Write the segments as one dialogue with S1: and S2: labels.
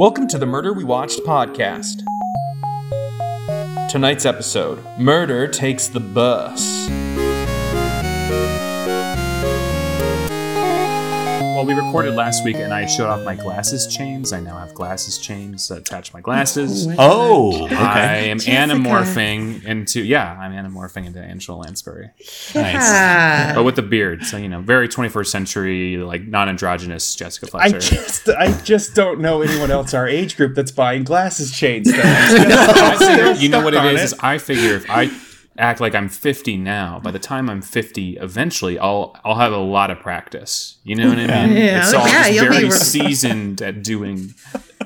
S1: Welcome to the Murder We Watched podcast. Tonight's episode Murder Takes the Bus.
S2: Well, we recorded last week, and I showed off my glasses chains. I now have glasses chains that attach my glasses.
S3: Oh, okay.
S2: I am
S4: Jessica.
S2: anamorphing into yeah, I'm anamorphing into Angela Lansbury,
S3: Nice.
S4: Ah.
S2: but with the beard. So you know, very 21st century, like non-androgynous Jessica
S5: I
S2: Fletcher.
S5: just, I just don't know anyone else our age group that's buying glasses chains. Though.
S2: I figure, you know what it
S5: Stuck on
S2: is? Is I figure if I act like I'm 50 now, by the time I'm 50, eventually I'll I'll have a lot of practice. You know what I mean?
S4: Yeah.
S2: It's all
S4: Yeah,
S2: just
S4: you'll
S2: very
S4: re-
S2: seasoned at doing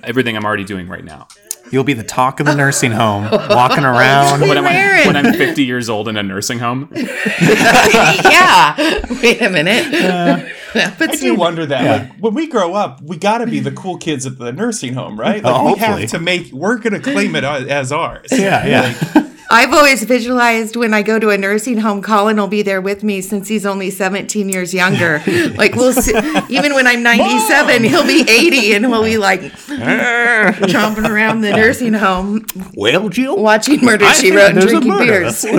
S2: everything I'm already doing right now.
S3: You'll be the talk of the nursing home, walking around.
S2: When I'm, when I'm 50 years old in a nursing home,
S4: yeah. Wait a minute. Uh, that
S5: I
S4: puts
S5: do wonder that. Like when we grow up, we got to be the cool kids at the nursing home, right? Like
S3: Oh,
S5: we
S3: hopefully.
S5: have to make. We're gonna claim it as as ours.
S3: Yeah, yeah.
S4: I've always visualized when I go to a nursing home, Colin will be there with me since he's only 17 years younger. Like we'll see, even when I'm 97, he'll be 80 and we'll be like chomping around the nursing home,
S3: Well, Jill,
S4: watching Murder
S3: I
S4: She Wrote and drinking
S3: murder
S4: beers.
S3: just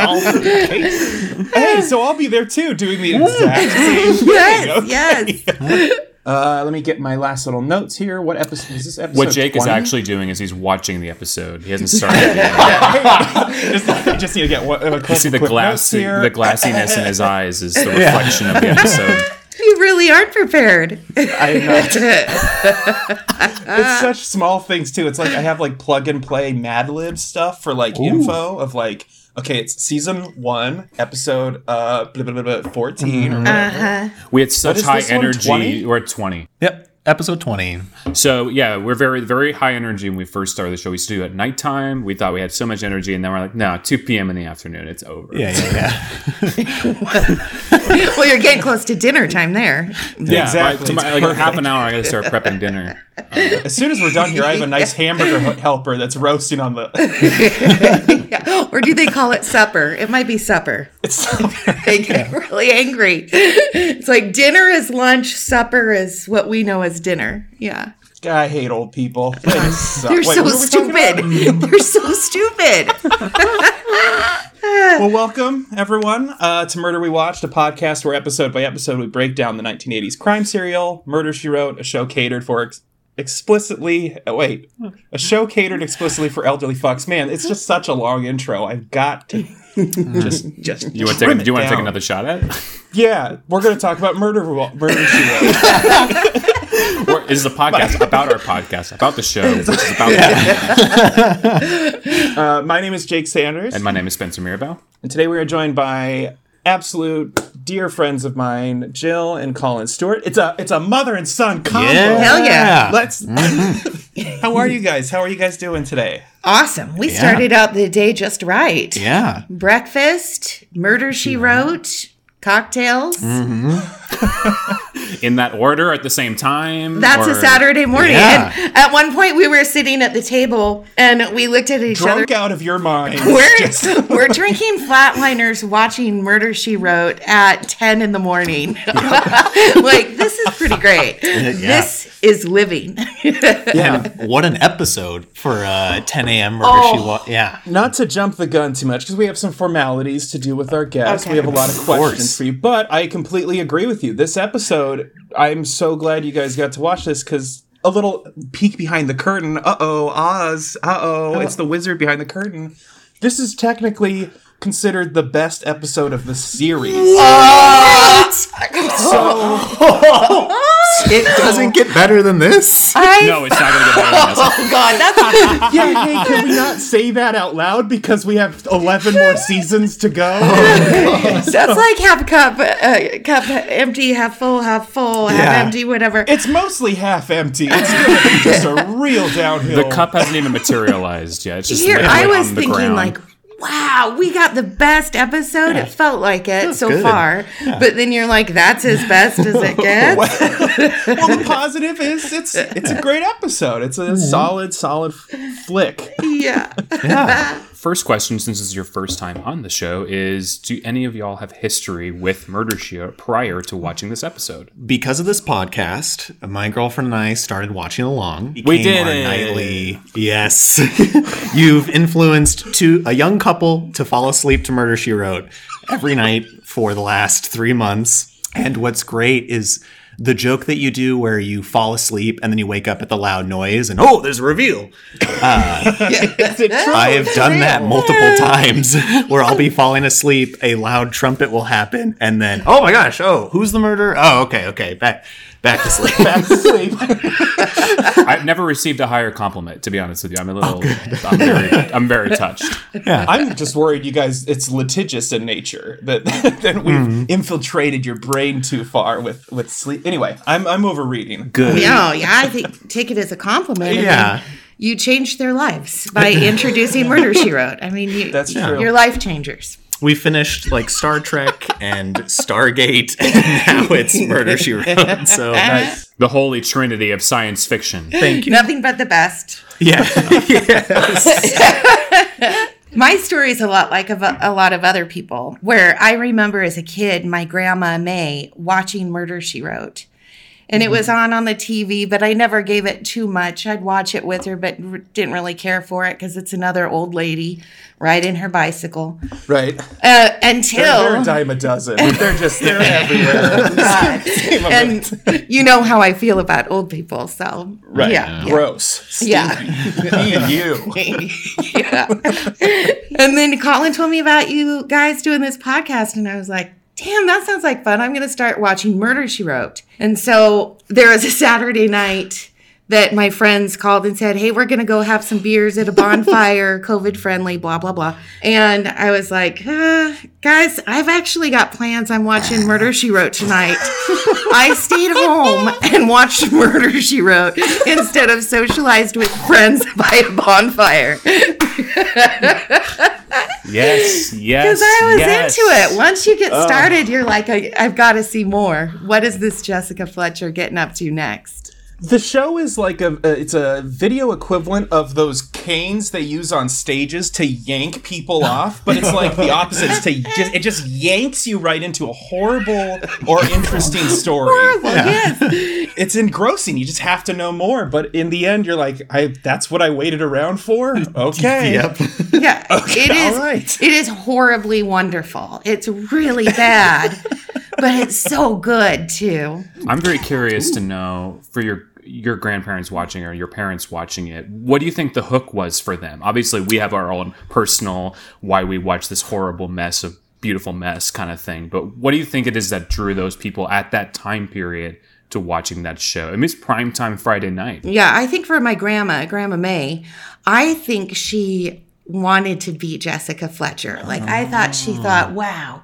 S3: all for the case.
S5: Hey, so I'll be there too, doing the exact same thing.
S4: Yes,
S5: okay?
S4: yes.
S5: Uh, let me get my last little notes here. What episode is this? Episode
S2: what Jake is actually doing is he's watching the episode. He hasn't started. yet.
S5: just, I just need to get one. Uh,
S2: You see the
S5: quick
S2: glass,
S5: here.
S2: the glassiness in his eyes is the reflection of the episode.
S4: You really aren't prepared.
S5: I know. it's such small things too. It's like I have like plug and play Mad Lib stuff for like info of like okay, it's season one, episode uh blah, blah, blah, blah, 14 or whatever.
S4: Uh-huh.
S2: We had such high
S5: this one,
S2: energy.
S5: 20?
S2: We're at 20.
S3: Yep, episode 20.
S2: So yeah, we're very very high energy when we first started the show. We used to do it at nighttime. We thought we had so much energy, and then we're like, no, 2 p.m. in the afternoon, it's over.
S3: Yeah, yeah, yeah.
S4: Well, you're getting close to dinner time there.
S2: yeah,
S5: Exactly.
S2: Right, to my- like half an hour, I got to start prepping dinner.
S5: As soon as we're done here, I have a nice hamburger helper that's roasting on the.
S4: Yeah. Or do they call it supper? It might be supper.
S5: It's
S4: They get really angry. It's like dinner is lunch, supper is what we know as dinner. Yeah.
S5: I hate old people. They just suck.
S4: They're
S5: Wait,
S4: so
S5: what were we
S4: stupid. They're so stupid.
S5: Well, welcome everyone uh, to Murder We Watched, a podcast where episode by episode we break down the 1980s crime serial Murder She Wrote, a show catered for ex- explicitly. Oh, wait, a show catered explicitly for elderly fucks. Man, it's just such a long intro. I've got to just just
S2: You want to take? Do you want to take another shot at? it?
S5: Yeah, we're going to talk about Murder Murder She Wrote.
S2: Or is the podcast about our podcast, about the show, which is about
S5: uh, my name is Jake Sanders,
S2: And my name is Spencer Mirabel.
S5: and today we are joined by absolute dear friends of mine, Jill and Colin Stewart. It's a it's a mother and son combo.
S3: Yeah.
S4: Hell yeah.
S5: Let's. Mm-hmm. How are you guys? How are you guys doing today?
S4: Awesome. We started out the day just right.
S3: Yeah.
S4: Breakfast, murder she wrote, cocktails. Mm-hmm.
S2: In that order at the same time.
S4: That's
S2: or-
S4: a Saturday morning.
S3: Yeah.
S4: And at one point we were sitting at the table and we looked at each
S5: Drunk
S4: other.
S5: out of your mind.
S4: We're,
S5: Just-
S4: we're drinking flatliners watching Murder She Wrote at 10 in the morning. like, this is pretty great. This is living.
S3: Yeah. What an episode for uh, 10 a.m. murder she Wrote. Yeah.
S5: not to jump the gun too much because we have some formalities to do with our guests.
S4: Okay.
S5: We have a lot of questions
S3: course.
S5: for you, but I completely agree with you. This episode, I'm so glad you guys got to watch this because a little peek behind the curtain. Uh oh, Oz. Uh oh, it's the wizard behind the curtain. This is technically considered the best episode of the series. So
S3: It doesn't get better than this.
S4: I,
S2: No, it's not going to get better than this.
S4: oh, God, that's.
S5: yeah, hey, can we not say that out loud because we have 11 more seasons to go?
S4: That's like half cup, uh, cup empty, half full, half full, half
S3: Yeah.
S4: empty, whatever.
S5: It's mostly half empty. It's gonna be just a real downhill.
S2: The cup hasn't even materialized yet. It's just
S4: Here, I was
S2: on the
S4: thinking,
S2: ground.
S4: like, wow, we got the best episode. It felt like it so
S3: good.
S4: far. But then you're like, that's as best as it gets.
S5: well, the positive is it's it's a great episode. It's a mm-hmm. solid, solid f- flick.
S4: yeah.
S3: Yeah.
S2: first question, since this is your first time on the show, is do any of y'all have history with Murder She Wrote prior to watching this episode?
S3: Because of this podcast, my girlfriend and I started watching along.
S2: We did
S3: our
S2: it.
S3: nightly. Yes, you've influenced to a young couple to fall asleep to Murder She Wrote every night for the last three months. And what's great is the joke that you do where you fall asleep and then you wake up at the loud noise and oh, there's a reveal. Uh, I have done that multiple times where I'll be falling asleep, a loud trumpet will happen, and then, oh my gosh, oh, who's the murderer? Oh, okay, okay, back back to sleep.
S5: Back to sleep.
S2: I've never received a higher compliment, to be honest with you. I'm a little, I'm, very, I'm very touched.
S5: I'm just worried you guys it's litigious in nature that that we've
S3: Mm-hmm.
S5: infiltrated your brain too far with with sleep. Anyway, I'm I'm overreading.
S3: Good.
S4: No, yeah, I think take it as a compliment.
S3: Yeah.
S4: You changed their lives by introducing Murder She Wrote. I mean, you,
S5: That's true.
S4: You're life changers.
S3: We finished like Star Trek and Stargate, and now it's Murder She Wrote. So
S5: Nice.
S2: The holy trinity of science fiction.
S3: thank you.
S4: Nothing but the best.
S3: Yeah.
S4: My story is a lot like a, a lot of other people, where I remember as a kid, my grandma May watching Murder She Wrote. And it was on on the TV, but I never gave it too much. I'd watch it with her, but r- didn't really care for it because it's another old lady riding her bicycle.
S5: Right.
S4: Uh,
S5: They're,
S4: until
S5: they're a dime a dozen. They're just they're everywhere.
S4: and you know how I feel about old people, so
S5: Right.
S4: yeah, yeah.
S5: Gross.
S4: Yeah.
S5: Me and you.
S4: yeah. and then Colin told me about you guys doing this podcast, and I was like, damn, that sounds like fun. I'm going to start watching Murder She Wrote. And so there was a Saturday night that my friends called and said, hey, we're going to go have some beers at a bonfire, COVID friendly, blah, blah, blah. And I was like, uh, guys, I've actually got plans. I'm watching Murder She Wrote tonight. I stayed home and watched Murder She Wrote instead of socialized with friends by a bonfire.
S2: Yes, yes.
S4: Because I was
S2: yes.
S4: into it. Once you get started, you're like, I, I've got to see more. What is this Jessica Fletcher getting up to next?
S5: The show is like a, a it's a video equivalent of those canes they use on stages to yank people off, but it's like the opposite. It's to just it just yanks you right into a horrible or interesting story.
S4: Horrible, yes.
S5: It's engrossing. You just have to know more, but in the end you're like, I that's what I waited around for? Okay.
S3: Yep.
S4: Yeah. it is
S5: all right.
S4: it is horribly wonderful. It's really bad, but it's so good too.
S2: I'm very curious to know for your your grandparents watching or your parents watching it, what do you think the hook was for them? Obviously, we have our own personal why we watch this horrible mess of beautiful mess kind of thing. But what do you think it is that drew those people at that time period to watching that show? I mean, it's prime time Friday night.
S4: Yeah, I think for my grandma, Grandma May, I think she wanted to be Jessica Fletcher. Like I thought she thought, oh. wow,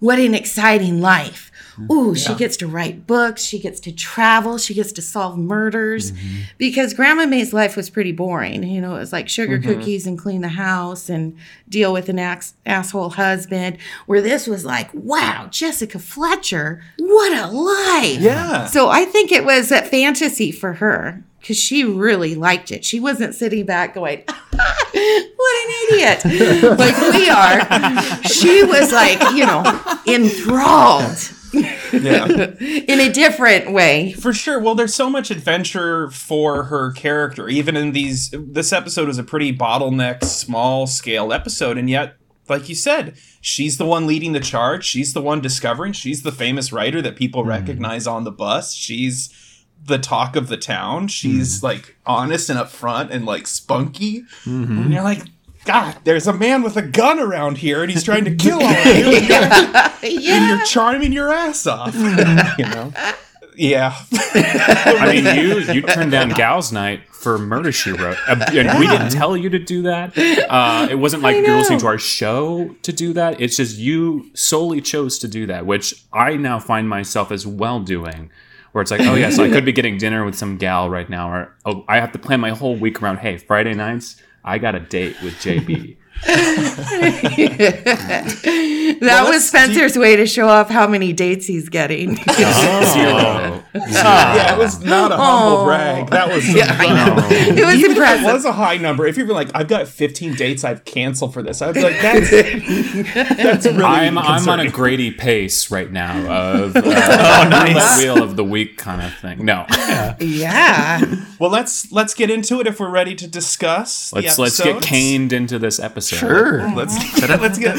S4: what an exciting life. Mm-hmm. Ooh, she gets to write books, she gets to travel, she gets to solve murders. Mm-hmm. Because Grandma May's life was pretty boring. You know, it was like sugar mm-hmm. cookies and clean the house and deal with an ax- asshole husband. Where this was like, wow, Jessica Fletcher, what a life.
S5: Yeah.
S4: So I think it was a fantasy for her because she really liked it. She wasn't sitting back going, what an idiot, like we are. She was like, you know, enthralled
S5: Yeah.
S4: in a different way.
S5: For sure. Well, there's so much adventure for her character. Even in these, this episode is a pretty bottleneck, small scale episode, and yet, like you said, she's the one leading the charge. She's the one discovering. She's the famous writer that people mm. recognize on the bus. She's the talk of the town. She's like honest and upfront and like spunky. And you're like, God, there's a man with a gun around here, and he's trying to kill all of you. and
S4: Yeah.
S5: you're charming your ass off. you know. Yeah.
S2: I mean, you you turned down Gals Night for Murder She Wrote, Uh, and we didn't tell you to do that. Uh, it wasn't like you're listening to our show to do that. It's just you solely chose to do that, which I now find myself as well doing. Where it's like, oh yeah, so I could be getting dinner with some gal right now, or oh, I have to plan my whole week around. Hey, Friday nights, I got a date with JB.
S4: That was
S5: let's-
S4: Spencer's way to show off how many dates he's getting.
S2: Zero.
S5: yeah, it was not a humble brag. That was
S4: Yeah, I know. It was
S5: Even if
S4: impressive.
S5: it was a high number. If you're like, I've got 15 dates I've canceled for this, I'd be like, that's that's really.
S2: I'm I'm on a
S5: concerning.
S2: Grady pace right now of uh, the wheel of the week kind of thing. No,
S4: yeah.
S5: Well, let's let's get into it if we're ready to discuss.
S2: let's let's get caned into this episode.
S3: Sure.
S5: Let's let's get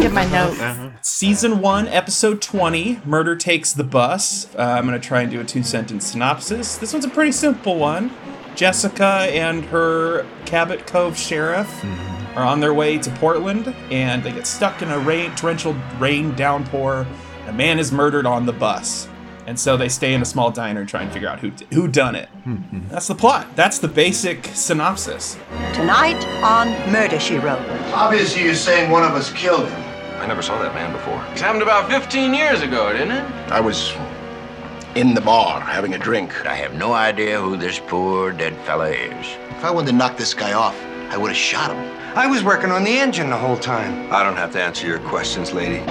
S4: Get my notes.
S5: season one, episode 20. Murder takes the bus. Uh, I'm gonna try and do a two sentence synopsis. This one's a pretty simple one. Jessica and her Cabot Cove sheriff are on their way to Portland, and they get stuck in a rain, torrential rain downpour. A man is murdered on the bus, and so they stay in a small diner and try and figure out who who done it. That's the plot. That's the basic synopsis.
S6: Tonight on Murder She Wrote.
S7: Obviously, you're saying one of us killed him.
S8: I never saw that man before. It happened about 15 years ago, didn't it?
S7: I was in the bar having a drink.
S9: I have no idea who this poor dead fella is.
S7: If I wanted to knock this guy off, I would have shot him.
S10: I was working on the engine the whole time.
S8: I don't have to answer your questions, lady.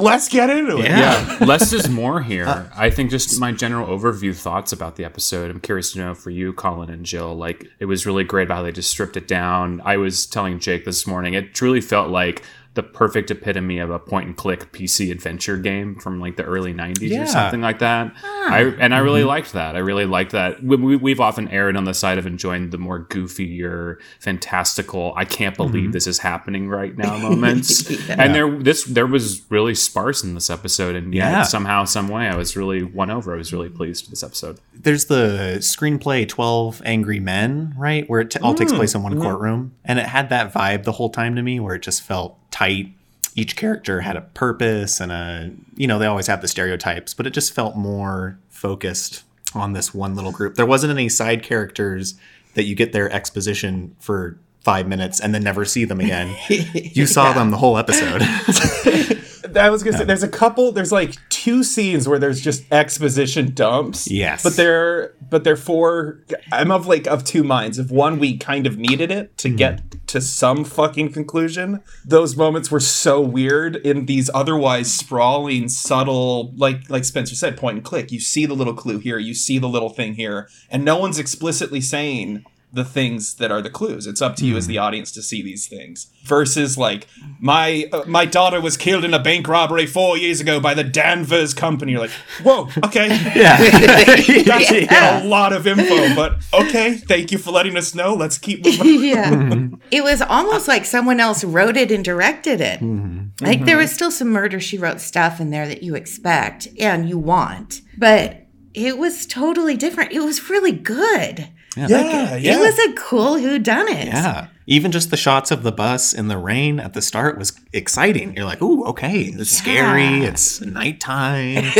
S5: Let's get into it.
S2: Yeah, less is more here. Uh, I think just my general overview thoughts about the episode. I'm curious to know for you, Colin and Jill. Like, it was really great how they just stripped it down. I was telling Jake this morning, it truly felt like the perfect epitome of a point and click PC adventure game from like the early 90s
S3: Yeah.
S2: or something like that. Ah. I and I really mm-hmm. liked that. I really liked that. We, we, we've often erred on the side of enjoying the more goofier, fantastical. I can't believe mm-hmm. this is happening right now moments. And there, this there was really sparse in this episode, and yet
S3: Yeah.
S2: somehow, some way, I was really won over. I was really pleased with this episode.
S3: There's the screenplay 12 Angry Men, right? Where it t- all takes mm, place in one mm-hmm. courtroom. And it had that vibe the whole time to me where it just felt tight. Each character had a purpose and a, you know, they always have the stereotypes, but it just felt more focused on this one little group. There wasn't any side characters that you get their exposition for five minutes and then never see them again. You saw them the whole episode.
S5: I was gonna say there's a couple. There's like two scenes where there's just exposition dumps.
S3: Yes.
S5: but they're but they're for. I'm of like of two minds. Of one, we kind of needed it to get mm-hmm. to some fucking conclusion. Those moments were so weird in these otherwise sprawling, subtle, like like Spencer said, point and click. You see the little clue here, you see the little thing here, and no one's explicitly saying the things that are the clues. It's up to you as the mm. audience to see these things. Versus like my uh, my daughter was killed in a bank robbery four years ago by the Danvers company. You're like, whoa, okay, yeah. that's a lot of info, but okay, thank you for letting us know. Let's keep moving.
S4: yeah. Mm-hmm. It was almost like someone else wrote it and directed it. Mm-hmm. Like there mm-hmm. was still some murder she wrote stuff in there that you expect and you want, but it was totally different. It was really good.
S5: Yeah, yeah.
S4: It was a cool who done it.
S3: Yeah. Even just the shots of the bus in the rain at the start was exciting. You're like, ooh, okay, it's scary. It's nighttime.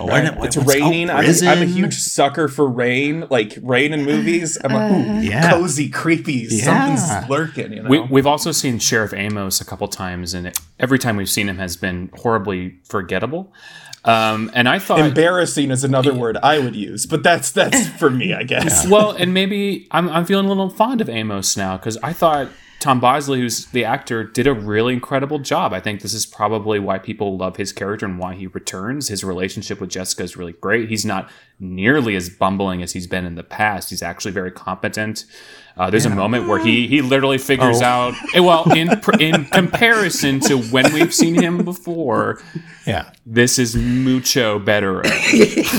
S3: Oh, when-
S5: it's
S3: what's- oh,
S5: raining. I'm, I'm a huge sucker for rain, like rain in movies. I'm like, ooh,
S3: Yeah.
S5: cozy, creepy.
S3: Yeah.
S5: Something's lurking. You know.
S2: We, we've also seen Sheriff Amos a couple times, and it, every time we've seen him has been horribly forgettable. Um, and I thought,
S5: Embarrassing is another word I would use, but that's that's for me, I guess.
S2: well, and maybe I'm, I'm feeling a little fond of Amos now because I thought Tom Bosley, who's the actor, did a really incredible job. I think this is probably why people love his character and why he returns. His relationship with Jessica is really great. He's not nearly as bumbling as he's been in the past. He's actually very competent. Uh, there's a moment where he he literally figures
S3: Oh.
S2: out. eh, Well, in in comparison to when we've seen him before,
S3: Yeah.
S2: this is mucho better.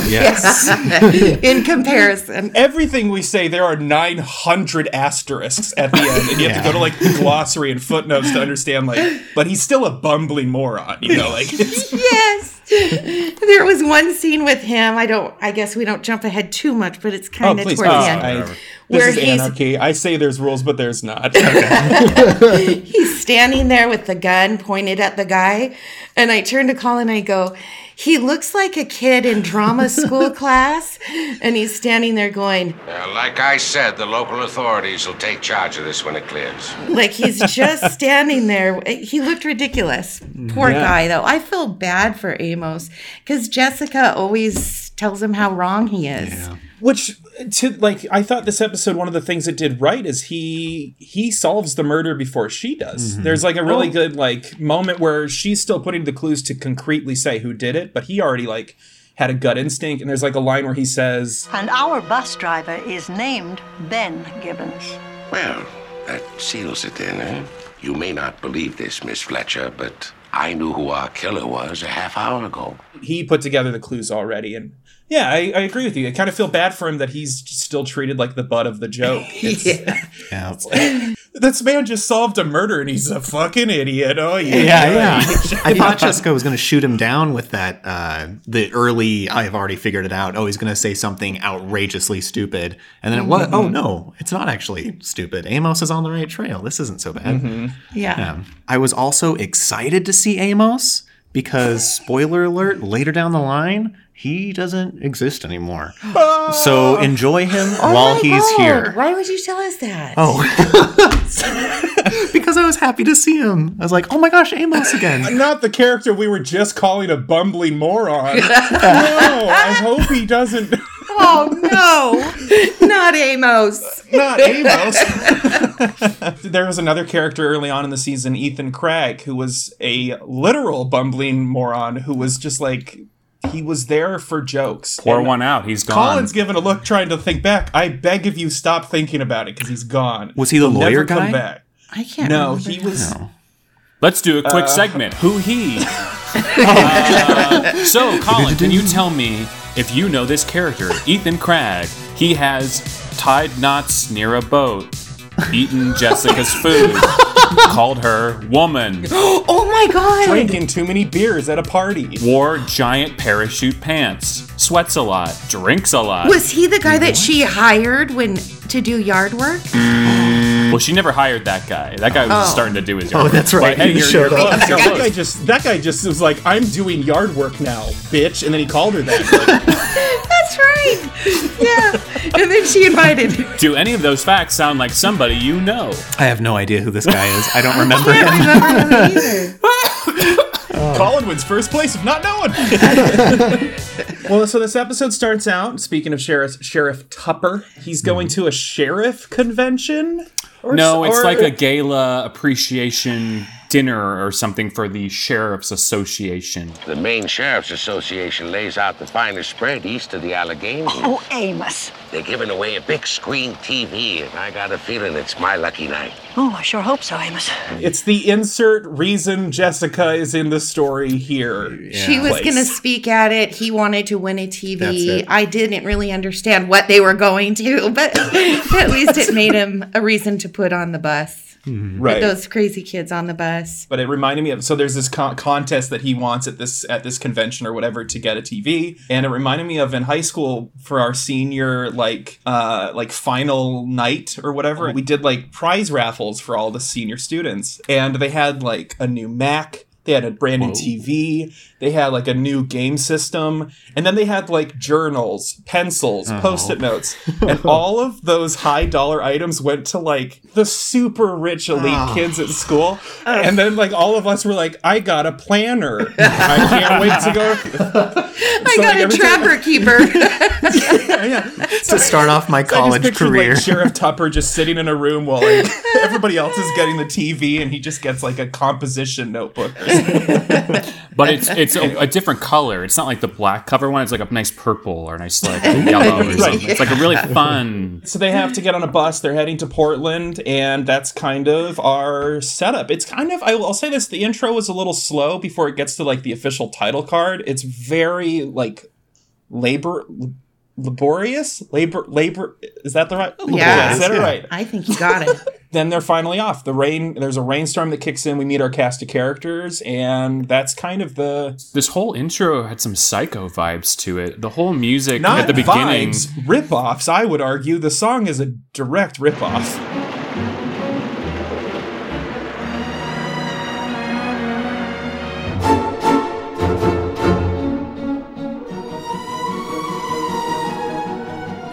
S3: Yes.
S4: In comparison.
S5: Everything we say, there are 900 asterisks at the end, and you have to go to like the glossary and footnotes to understand. Like, but he's still a bumbling moron, you know. Like,
S4: yes. There was one scene with him. I don't I guess we don't jump ahead too much, but it's
S5: oh,
S4: kind of
S5: please,
S4: towards
S5: please.
S4: the end.
S5: I, this
S4: Where
S5: is
S4: he's-
S5: anarchy. I say there's rules, but there's not.
S4: He's standing there with the gun pointed at the guy. And I turn to Colin I go, he looks like a kid in drama school class. And he's standing there going,
S9: Uh, like I said, the local authorities will take charge of this when it clears.
S4: like he's just standing there. He looked ridiculous. Poor guy, though. I feel bad for Amos because Jessica always tells him how wrong he is.
S5: Which to like I thought this episode one of the things it did right is he he solves the murder before she does.
S3: Mhm.
S5: There's like a really
S6: Oh.
S5: good like moment where she's still putting the clues to concretely say who did it, but he already like had a gut instinct and there's like a line where he says
S6: And our bus driver is named Ben Gibbons.
S9: Well, that seals it then, eh? You may not believe this, Miss Fletcher, but I knew who our killer was a half hour ago.
S5: he put together the clues already and yeah, I, I agree with you. I kind of feel bad for him that he's still treated like the butt of the joke. It's-
S3: Yeah.
S5: this man just solved a murder and he's a fucking idiot. Oh yeah,
S3: Yeah, yeah. I thought Jessica was going to shoot him down with that, uh, the early, I've already figured it out. Oh, he's going to say something outrageously stupid. And then it was, oh, no, it's not actually stupid. Amos is on the right trail. This isn't so bad.
S4: Yeah.
S3: Um, I was also excited to see Amos because, spoiler alert, later down the line, he doesn't exist anymore. so enjoy him
S4: Oh
S3: while he's
S4: God,
S3: here.
S4: Why would you tell us that?
S3: Oh. because I was happy to see him. I was like, oh my gosh, Amos again.
S5: Not the character we were just calling a bumbling moron. no, I hope he doesn't.
S4: Oh no, not Amos.
S5: Not Amos. there was another character early on in the season, Ethan Cragg, who was a literal bumbling moron who was just like he was there for jokes.
S2: Pour
S5: And
S2: one out. He's gone.
S5: Colin's given a look, trying to think back. I beg of you, stop thinking about it because he's gone.
S3: Was he the
S5: He'll
S3: lawyer
S5: never come
S3: guy?
S5: back.
S4: I can't.
S5: No,
S4: remember
S5: he
S4: that.
S5: was.
S2: Let's do a quick
S5: Uh,
S2: segment. Who he? Uh, so, Colin, can you tell me if you know this character, Ethan Cragg? He has tied knots near a boat, eaten Jessica's food, called her woman,
S4: Oh my god.
S5: Drinking too many beers at a party.
S2: wore giant parachute pants, sweats a lot, drinks a lot.
S4: Was he the guy that she hired when to do yard work? Mm-hmm.
S2: Well, she never hired that guy. That guy was just
S4: Oh.
S2: starting to do his
S3: Oh,
S2: yard work.
S3: that's right.
S2: But, hey, you're,
S3: showed
S2: you're
S3: up.
S2: close,
S5: That guy just that guy just was like, I'm doing yard work now, bitch, and then he called her that. Like,
S4: That's right. Yeah. And then she invited. him.
S2: Do any of those facts sound like somebody you know?
S3: I have no idea who this guy is. I don't remember him.
S4: I don't remember him either. Oh.
S5: Colin wins first place of not knowing. well, so this episode starts out. Speaking of Sheriff Sheriff Tupper, he's going mm-hmm. to a sheriff convention. Or
S2: No, it's
S5: or-
S2: like a gala appreciation dinner or something for the Sheriff's Association.
S9: The Maine Sheriff's Association lays out the finest spread east of the Allegheny.
S6: Oh, Amos.
S9: They're giving away a big screen TV, and I got a feeling it's my lucky night.
S6: Oh, I sure hope so, Amos.
S5: It's the insert reason Jessica is in the story here.
S4: She was going to speak at it. He wanted to win a TV. I didn't really understand what they were going to, but at least it made him a reason to put on the bus. Hmm.
S5: right.
S4: Those crazy kids on the bus.
S5: but it reminded me of so there's this con- contest that he wants at this at this convention or whatever to get a TV and it reminded me of in high school for our senior like uh like final night or whatever we did like prize raffles for all the senior students. And they had like a new Mac they had a brand new TV. They had like a new game system. And then they had like journals, pencils, oh. post it notes. And all of those high dollar items went to like the super rich elite oh. kids at school. Oh. And then like all of us were like, I got a planner. I can't wait to go.
S4: I got a trapper keeper.
S3: Yeah, to start off my
S5: I just
S3: college
S5: pictured
S3: career.
S5: like Sheriff Tupper just sitting in a room while like everybody else is getting the TV and he just gets like a composition notebook. Or something.
S2: But it's it's a, a different color. It's not like the black cover one. It's like a nice purple or a nice like yellow or something. It's like a really fun.
S5: So they have to get on a bus. They're heading to Portland, and that's kind of our setup. It's kind of I- I'll say this: the intro is a little slow before it gets to like the official title card. It's very like labor laborious labor labor is that the right
S4: Yeah.
S5: is that
S3: Yeah.
S5: right
S4: I think you got it.
S5: then they're finally off the rain there's a rainstorm that kicks in we meet our cast of characters and that's kind of the
S2: This whole intro had some psycho vibes to it. The whole music
S5: not
S2: at the beginning.
S5: vibes rip-offs i would argue the song is a direct rip-off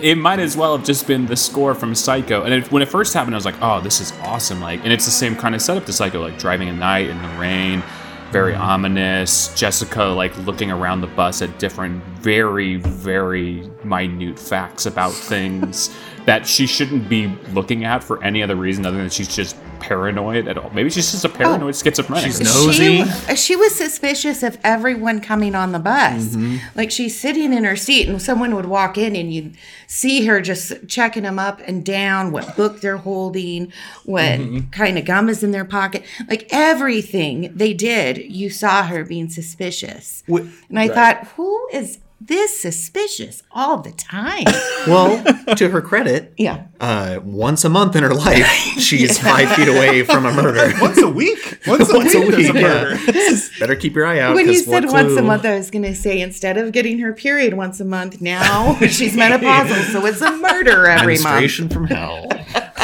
S2: It might as well have just been the score from Psycho. And it, when it first happened, I was like, "Oh, this is awesome!" Like, and it's the same kind of setup to Psycho, like driving at night in the rain. very ominous. Jessica like looking around the bus at different, very, very minute facts about things that she shouldn't be looking at for any other reason other than she's just paranoid at all. Maybe she's just a paranoid oh, schizophrenic.
S3: She's nosy.
S4: She, she was suspicious of everyone coming on the bus. Mm-hmm. Like she's sitting in her seat, and someone would walk in, and you'd see her just checking them up and down, what book they're holding, what mm-hmm. kind of gum is in their pocket. Like everything they did, you saw her being suspicious. and I thought, who is this suspicious all the time?
S3: Well, to her credit,
S4: yeah.
S3: uh, once a month in her life, she is five feet away from a murder.
S5: Once a week. Once a
S3: Once a
S5: week. A
S3: week, yeah. Better keep your eye out.
S4: When you
S3: 'cause
S4: said once a month, I was going to say instead of getting her period once a month, now she's menopausal, so it's a murder every month.
S3: menstruation from hell.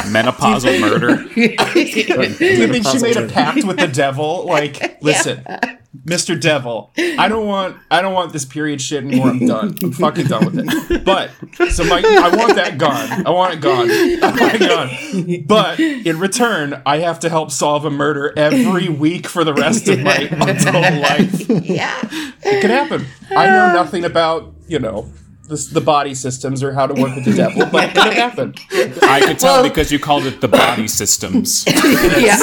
S2: Menopausal murder.
S5: You think she made a pact with the devil? Like, listen, Mr. Devil, I don't want I don't want this period shit anymore. I'm done. I'm fucking done with it. But so my I want that gone. I want it gone. I want it gone. But in return, I have to help solve a murder every week for the rest of my adult life.
S4: yeah.
S5: It could happen. I know nothing about, you know, the, the body systems or how to work with the devil, but it could happen.
S2: I could tell
S4: Well-
S2: because you called it the body systems.
S4: yeah.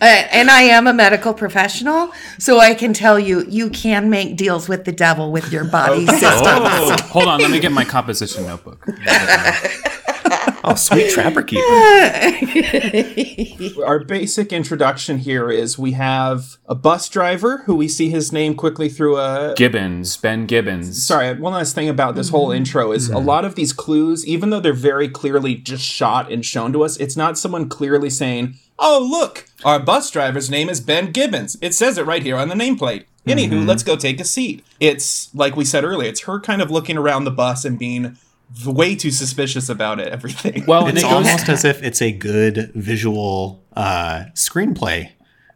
S4: Uh, and I am a medical professional, so I can tell you, you can make deals with the devil with your body systems.
S2: Oh, hold on. Let me get my composition notebook.
S3: Oh, sweet trapper keeper.
S5: Our basic introduction here is we have a bus driver who we see his name quickly through a
S2: Gibbons, Ben Gibbons.
S5: Sorry, one last thing about this whole mm-hmm. intro is a mm-hmm. lot of these clues, even though they're very clearly just shot and shown to us, it's not someone clearly saying, Oh, look, our bus driver's name is Ben Gibbons. It says it right here on the nameplate. Anywho, mm-hmm. let's go take a seat. It's, like we said earlier, it's her kind of looking around the bus and being way too suspicious about it, everything.
S2: Well, and
S3: It's
S2: it goes,
S3: almost as if it's a good visual uh, screenplay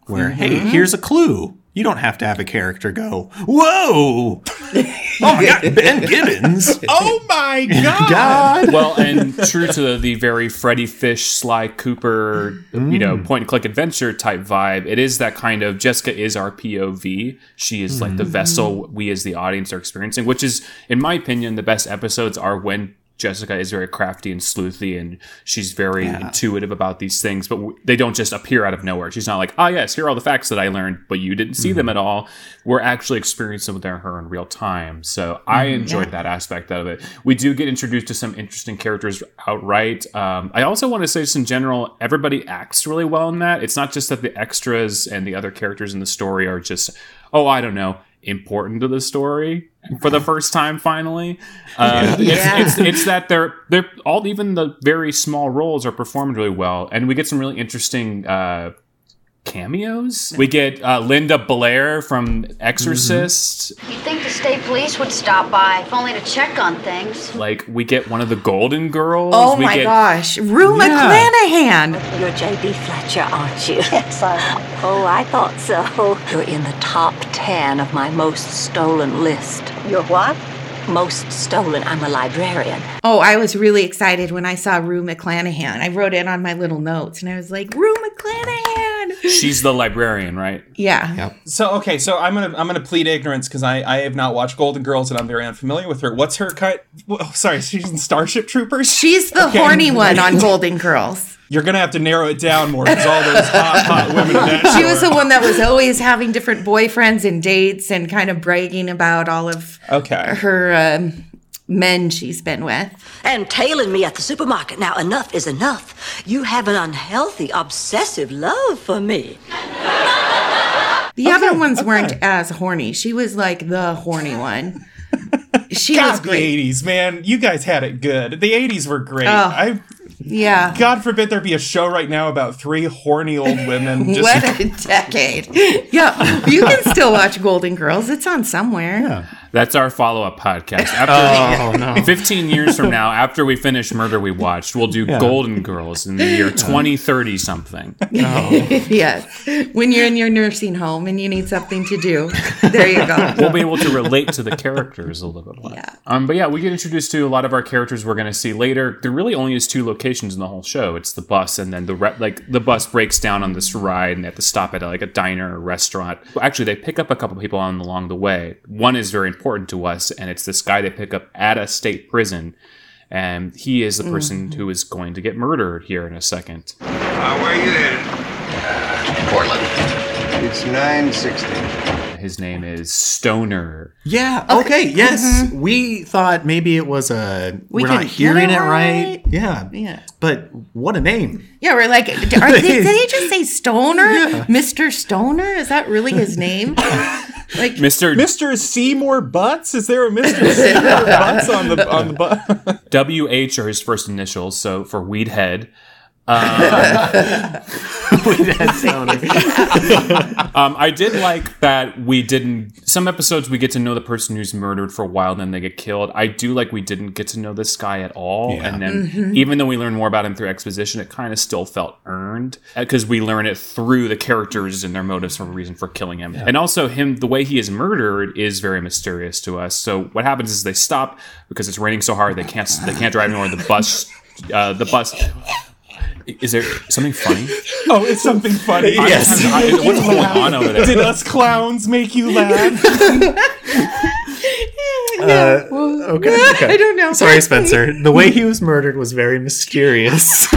S3: where, hey,
S4: Mm-hmm.
S3: here's a clue. You don't have to have a character go, whoa! oh my God, Ben Gibbons!
S5: oh my god!
S3: God!
S2: well, and true to the, the very Freddi Fish, Sly Cooper, you know, mm. point and click adventure type vibe, it is that kind of Jessica is our POV. She is like the mm. vessel we as the audience are experiencing, which is, in my opinion, the best episodes are when Jessica is very crafty and sleuthy and she's very intuitive about these things, but w- they don't just appear out of nowhere. She's not like, ah, yes, here are all the facts that I learned, but you didn't see them at all. We're actually experiencing them with her in real time. So I enjoyed that aspect of it. We do get introduced to some interesting characters outright. Um, I also want to say, just in general, everybody acts really well in that. It's not just that the extras and the other characters in the story are just, oh, I don't know, important to the story for the first time finally. Uh,
S4: Yeah.
S2: it's, it's it's that they're they're all even the very small roles are performed really well, and we get some really interesting. Uh, Cameos. We get uh, Linda Blair from Exorcist.
S11: You'd think the state police would stop by, if only to check on things.
S2: Like we get one of the Golden Girls.
S4: Oh
S2: we
S4: my
S2: get,
S4: gosh, Rue
S2: Yeah.
S4: McClanahan.
S12: You're J.B. Fletcher, aren't you? Yes, I am. Oh, I thought so. You're in the top ten of my most stolen list.
S6: You're what?
S12: Most stolen. I'm a librarian.
S4: Oh, I was really excited when I saw Rue McClanahan. I wrote it on my little notes and I was like, Rue McClanahan.
S2: She's the librarian, right?
S4: Yeah.
S5: So okay, so I'm gonna I'm gonna plead ignorance because I I have not watched Golden Girls and I'm very unfamiliar with her. What's her kind? Oh, sorry, she's in Starship Troopers.
S4: She's the
S5: Okay.
S4: horny one on Golden Girls.
S5: You're gonna have to narrow it down more because all those hot, hot women in that
S4: She
S5: show
S4: was the one that was always having different boyfriends and dates and kind of bragging about all of
S5: Okay.
S4: her um, men she's been with.
S12: And tailing me at the supermarket. Now, enough is enough. You have an unhealthy, obsessive love for me.
S4: The other ones weren't as horny. She was like the horny one. She was
S5: God, the
S4: great.
S5: '80s, man. You guys had it good. The '80s were great.
S4: Oh.
S5: I
S4: Yeah.
S5: God forbid there be a show right now about three horny old women. Just,
S4: what a decade. Yeah. You can still watch Golden Girls. It's on somewhere.
S2: That's our follow up podcast. After
S3: Oh, no.
S2: 15 years from now, after we finish Murder We Watched, we'll do Golden Girls in the year 2030 something.
S4: yes. When you're in your nursing home and you need something to do, there you go.
S2: We'll be able to relate to the characters a little bit more.
S4: Yeah.
S2: Um, but yeah, we get introduced to a lot of our characters we're going to see later. There really only is two locations in the whole show. It's the bus, and then the re- like the bus breaks down on this ride, and they have to stop at like a diner or restaurant. Actually, they pick up a couple people on along the way. One is very important to us, and it's this guy they pick up at a state prison. And he is the person who is going to get murdered here in a second.
S10: Uh, where are you headed?
S9: Portland.
S10: It's 960.
S2: His name is Stoner.
S3: Yeah. Okay. Yes. We thought maybe it was a.
S4: We
S3: We are not hearing
S4: it
S3: it right.
S4: right.
S3: Yeah.
S4: Yeah.
S3: But what a name.
S4: Yeah, we're like, are they, did he just say Stoner? Mr. Stoner? Is that really his name? like,
S2: Mr.
S5: Mr. Seymour Butts? Is there a Mr. Seymour Butts on the on the bus?
S2: WH are his first initials, so for Weed Head. Um, I did like that we didn't. Some episodes we get to know the person who's murdered for a while, then they get killed. I do like we didn't get to know this guy at all,
S3: Yeah.
S2: and then even though we learn more about him through exposition, it kind of still felt earned because we learn it through the characters and their motives for a reason for killing him, and also him. The way he is murdered is very mysterious to us. So what happens is they stop because it's raining so hard they can't they can't drive anymore. The bus, uh, the bus. Is there something funny?
S5: Oh, it's something funny.
S2: Yes. What's going on over there?
S5: Did us clowns make you laugh?
S3: Uh, okay. okay.
S4: I don't know.
S3: Sorry, Spencer. The way he was murdered was very mysterious.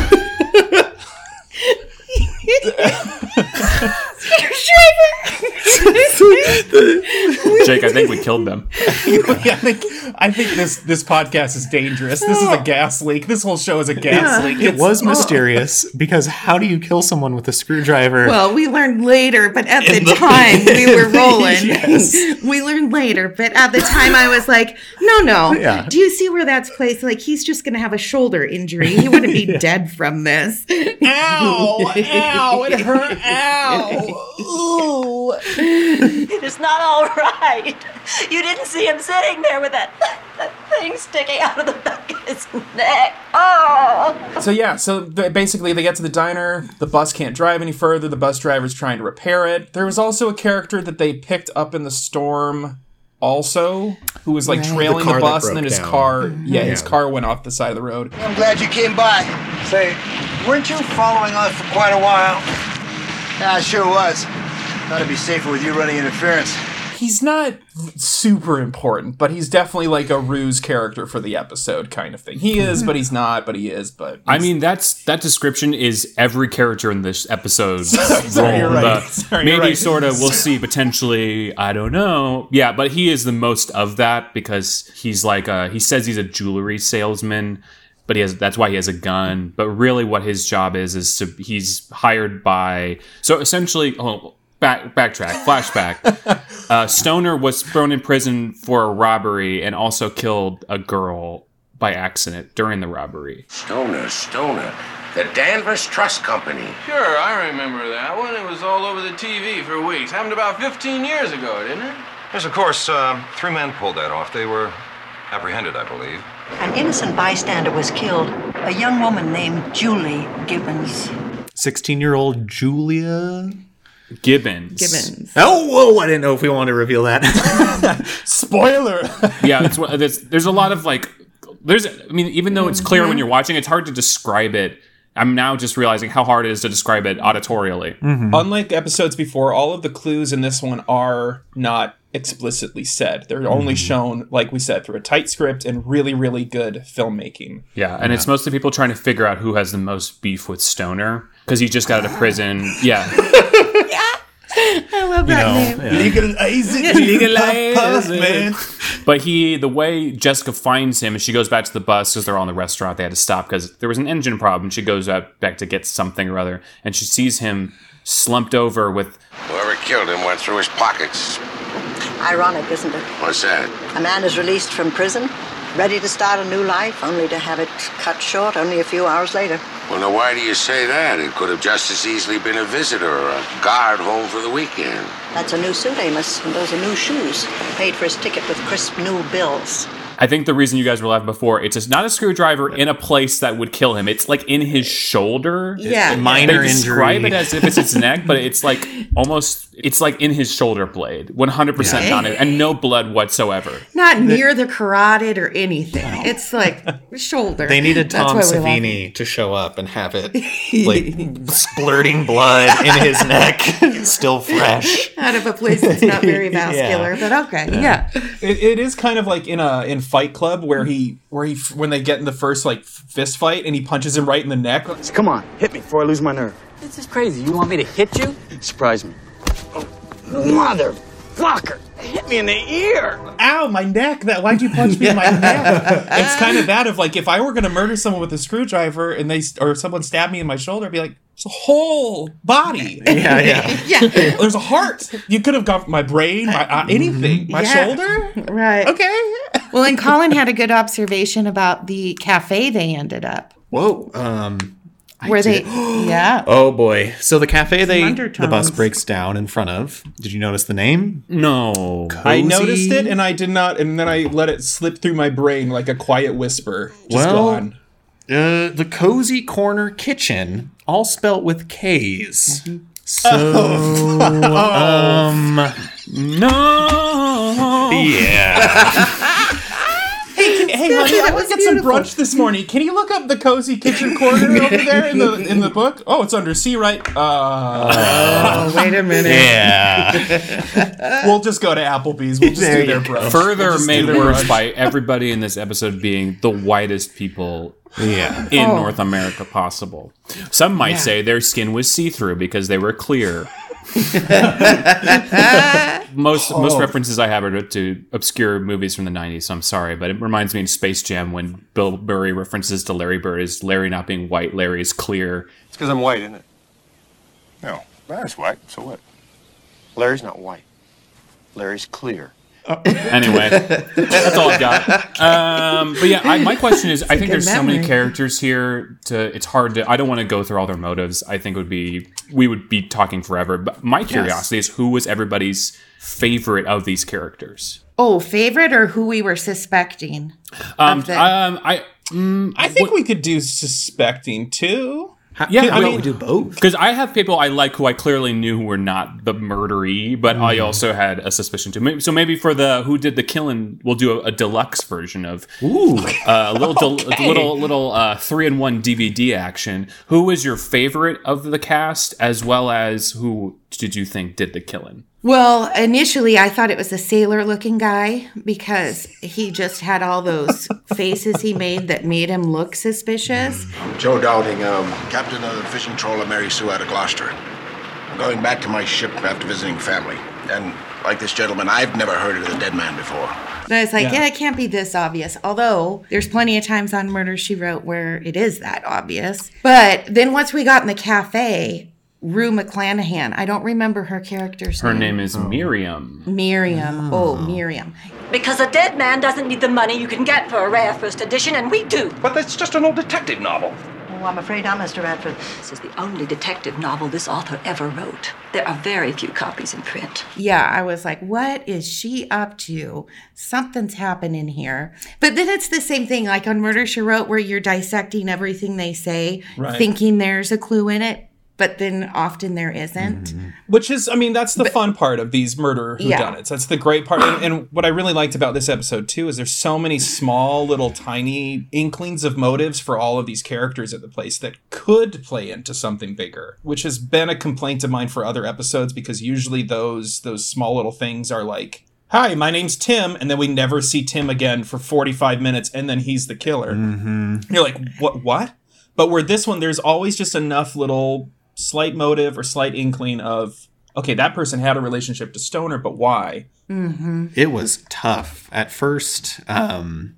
S2: Jake, I think we killed them.
S5: yeah, I think I think this this podcast is dangerous. This is a gas leak. This whole show is a gas leak.
S3: it
S5: It's-
S3: was mysterious because how do you kill someone with a screwdriver?
S4: well, we learned later, but at the,
S3: the-
S4: time we were rolling.
S3: Yes.
S4: we learned later, but at the time I was like, no, no.
S3: Yeah.
S4: Do you see where that's placed? Like, he's just going to have a shoulder injury. He wouldn't be dead from this.
S5: Ow! Ow! It hurt! Ow! Ooh!
S12: It is not all right. You didn't see him sitting there with that, that thing sticking out of the back of his neck. Oh!
S5: So yeah, so basically they get to the diner. The bus can't drive any further. The bus driver's trying to repair it. There was also a character that they picked up in the storm, also, who was like trailing the,
S3: car that
S5: bus, and then his
S3: down.
S5: car, mm-hmm. yeah, his car went off the side of the road.
S10: I'm glad you came by. Say, weren't you following us for quite a while? Yeah, I sure was. Thought it'd be safer with you running interference.
S5: He's not super important, but he's definitely like a ruse character for the episode kind of thing. He is, but he's not, but he is, but
S2: I mean, that's that description is every character in this episode.
S5: Sorry, you're
S2: role.
S5: right.
S2: The-
S5: Sorry, you're
S2: maybe
S5: right.
S2: sort of. We'll see. Potentially, I don't know. Yeah, but he is the most of that because he's like uh he says he's a jewelry salesman. But he has that's why he has a gun. But really what his job is is to he's hired by so essentially oh back backtrack, flashback. uh, Stoner was thrown in prison for a robbery and also killed a girl by accident during the robbery.
S9: Stoner, Stoner. The Danvers Trust Company.
S8: Sure, I remember that one. It was all over the TV for weeks. Happened about 15 years ago, didn't it?
S13: Yes, of course. Uh, three men pulled that off. They were apprehended, I believe.
S6: An innocent bystander was killed. A young woman named Julie Gibbons.
S3: 16 year old Julia.
S2: Gibbons.
S4: Gibbons.
S3: Oh, whoa. I didn't know if we wanted to reveal that.
S5: spoiler.
S2: yeah, it's, one- there's, there's a lot of like, there's, I mean, even though it's clear
S5: Mm-hmm.
S2: when you're watching, it's hard to describe it. I'm now just realizing how hard it is to describe it auditorially. Mm-hmm.
S5: Unlike episodes before, all of the clues in this one are not explicitly said. They're only mm-hmm. shown, like we said, through a tight script and really, really good filmmaking.
S2: Yeah, and it's mostly people trying to figure out who has the most beef with Stoner because he just got out of prison. Yeah,
S4: I love that name.
S5: Legalize it.
S2: Legalize
S5: Puff,
S2: it.
S5: man.
S2: But he, the way Jessica finds him, is she goes back to the bus because they're all in the restaurant. They had to stop because there was an engine problem. She goes out back to get something or other, and she sees him slumped over with.
S9: Whoever killed him went through his pockets.
S12: Ironic, isn't it?
S9: What's that?
S12: A man is released from prison,
S6: ready to start a new life, only to have it cut short only a few hours later.
S9: Well, now, why do you say that? It could have just as easily been a visitor or a guard home for the weekend.
S6: That's a new suit, Amos, and those are new shoes. Paid for his ticket with crisp new bills.
S2: I think the reason you guys were laughing before, it's just not a screwdriver in a place that would kill him. It's like in his shoulder.
S4: Yeah.
S3: a minor
S2: they describe
S3: injury.
S2: it as if it's his neck, but it's like almost it's like in his shoulder blade, one hundred percent
S4: Yeah.
S2: on it, and no blood whatsoever.
S4: Not near the carotid or anything. It's like shoulder.
S3: They needed Tom
S4: why we're laughing.
S3: Savini to show up and have it like splurting blood in his neck, still fresh.
S4: out of a place that's not very
S3: Yeah.
S4: vascular, but okay, yeah.
S5: It, it is kind of like in a in Fight Club where he where he when they get in the first like fist fight and he punches him right in the neck.
S14: Come on, hit me before I lose my nerve. This is crazy. You want me to hit you? Surprise me. Motherfucker! Hit me in the ear!
S5: Ow, my neck! That why'd you punch me in my neck? It's kind of that of like if I were gonna murder someone with a screwdriver and they or someone stabbed me in my shoulder, I'd be like, it's a whole body.
S3: Yeah, yeah.
S4: Yeah.
S5: There's a heart. You could have got my brain, my uh, anything, my
S4: Yeah.
S5: shoulder.
S4: Right.
S5: Okay.
S4: Well, and Colin had a good observation about the cafe they ended up.
S3: Whoa. Um, I
S4: Where they, yeah.
S3: Oh boy! So the cafe they the bus breaks down in front of. Did you notice the name?
S2: No.
S5: I noticed it and I did not, and then I let it slip through my brain like a quiet whisper. Just
S3: Well,
S5: gone.
S3: Uh, the cozy corner kitchen, all spelt with K's.
S5: Mm-hmm.
S3: So,
S5: Oh.
S3: um,
S2: No.
S3: yeah.
S5: Hey, can, hey, honey, I went to get some brunch this morning. Can you look up the cozy kitchen corner over there in the in the book? Oh, it's under C, right? Uh,
S4: Oh, wait a minute.
S3: yeah.
S5: we'll just go to Applebee's. We'll just
S3: There
S5: do their
S3: you
S5: brunch.
S2: Further
S5: We'll
S2: made worse
S5: brunch.
S2: by everybody in this episode being the whitest people
S3: Yeah.
S2: in
S4: Oh.
S2: North America possible. Some might say their skin was see through because they were clear. most
S5: Oh.
S2: most references I have are to, to obscure movies from the '90s. So I'm sorry, but it reminds me in Space Jam when Bill Murray references to Larry Bird as Larry not being white, Larry is clear.
S14: It's because I'm white, isn't it?
S7: No, Larry's white, so what?
S14: Larry's not white. Larry's clear.
S2: Anyway, that's all I've got. Um, but yeah, I, my question is: I think
S4: good
S2: there's so many characters here. To it's hard to. I don't want to go through all their motives. I think it would be we would be talking forever. But my curiosity is who was everybody's favorite of these characters.
S4: Oh, favorite or who we were suspecting?
S2: Um,
S4: the-
S2: um, I. Mm,
S5: I think we could do suspecting too.
S2: Yeah,
S3: How
S2: I mean,
S3: we do both?
S2: Because I have people I like who I clearly knew were not the murdery, but I also had a suspicion too. So maybe for the who did the killing, we'll do a, a deluxe version of
S3: Ooh.
S2: uh, a little del- little little uh, three in one DVD action. Who was your favorite of the cast, as well as who did you think did the killing?
S4: Well, initially I thought it was a sailor looking guy because he just had all those faces he made that made him look suspicious.
S7: Joe Downing, um, captain of the fishing trawler Mary Sue out of Gloucester. I'm going back to my ship after visiting family. And like this gentleman, I've never heard of the dead man before.
S4: And I was like,
S5: Yeah.
S4: yeah. it can't be this obvious. Although there's plenty of times on Murder She Wrote where it is that obvious. But then once we got in the cafe, Rue McClanahan, I don't remember her character's
S2: Her
S4: name.
S2: Her name is oh. Miriam.
S4: Miriam. Oh. oh, Miriam.
S12: Because a dead man doesn't need the money you can get for a rare first edition, and we do.
S13: But that's just an old detective novel.
S6: Oh, I'm afraid not, Mr. Radford.
S12: This is the only detective novel this author ever wrote. There are very few copies in print.
S4: Yeah, I was like, what is she up to? Something's happening here. But then it's the same thing, like on Murder She Wrote, where you're dissecting everything they say,
S5: Right.
S4: thinking there's a clue in it, but then often there isn't. Mm-hmm.
S5: Which is, I mean, that's the fun part of these murder
S4: Yeah.
S5: whodunits. That's the great part. And, and what I really liked about this episode too is there's so many small, little, tiny inklings of motives for all of these characters at the place that could play into something bigger. Which has been a complaint of mine for other episodes because usually those those small little things are like. Hi, my name's Tim, and then we never see Tim again for 45 minutes, and then he's the killer. Mm-hmm. You're like, what? What? But where this one, there's always just enough little slight motive or slight inkling of, okay, that person had a relationship to Stoner, but why?
S3: It was tough at first. Um,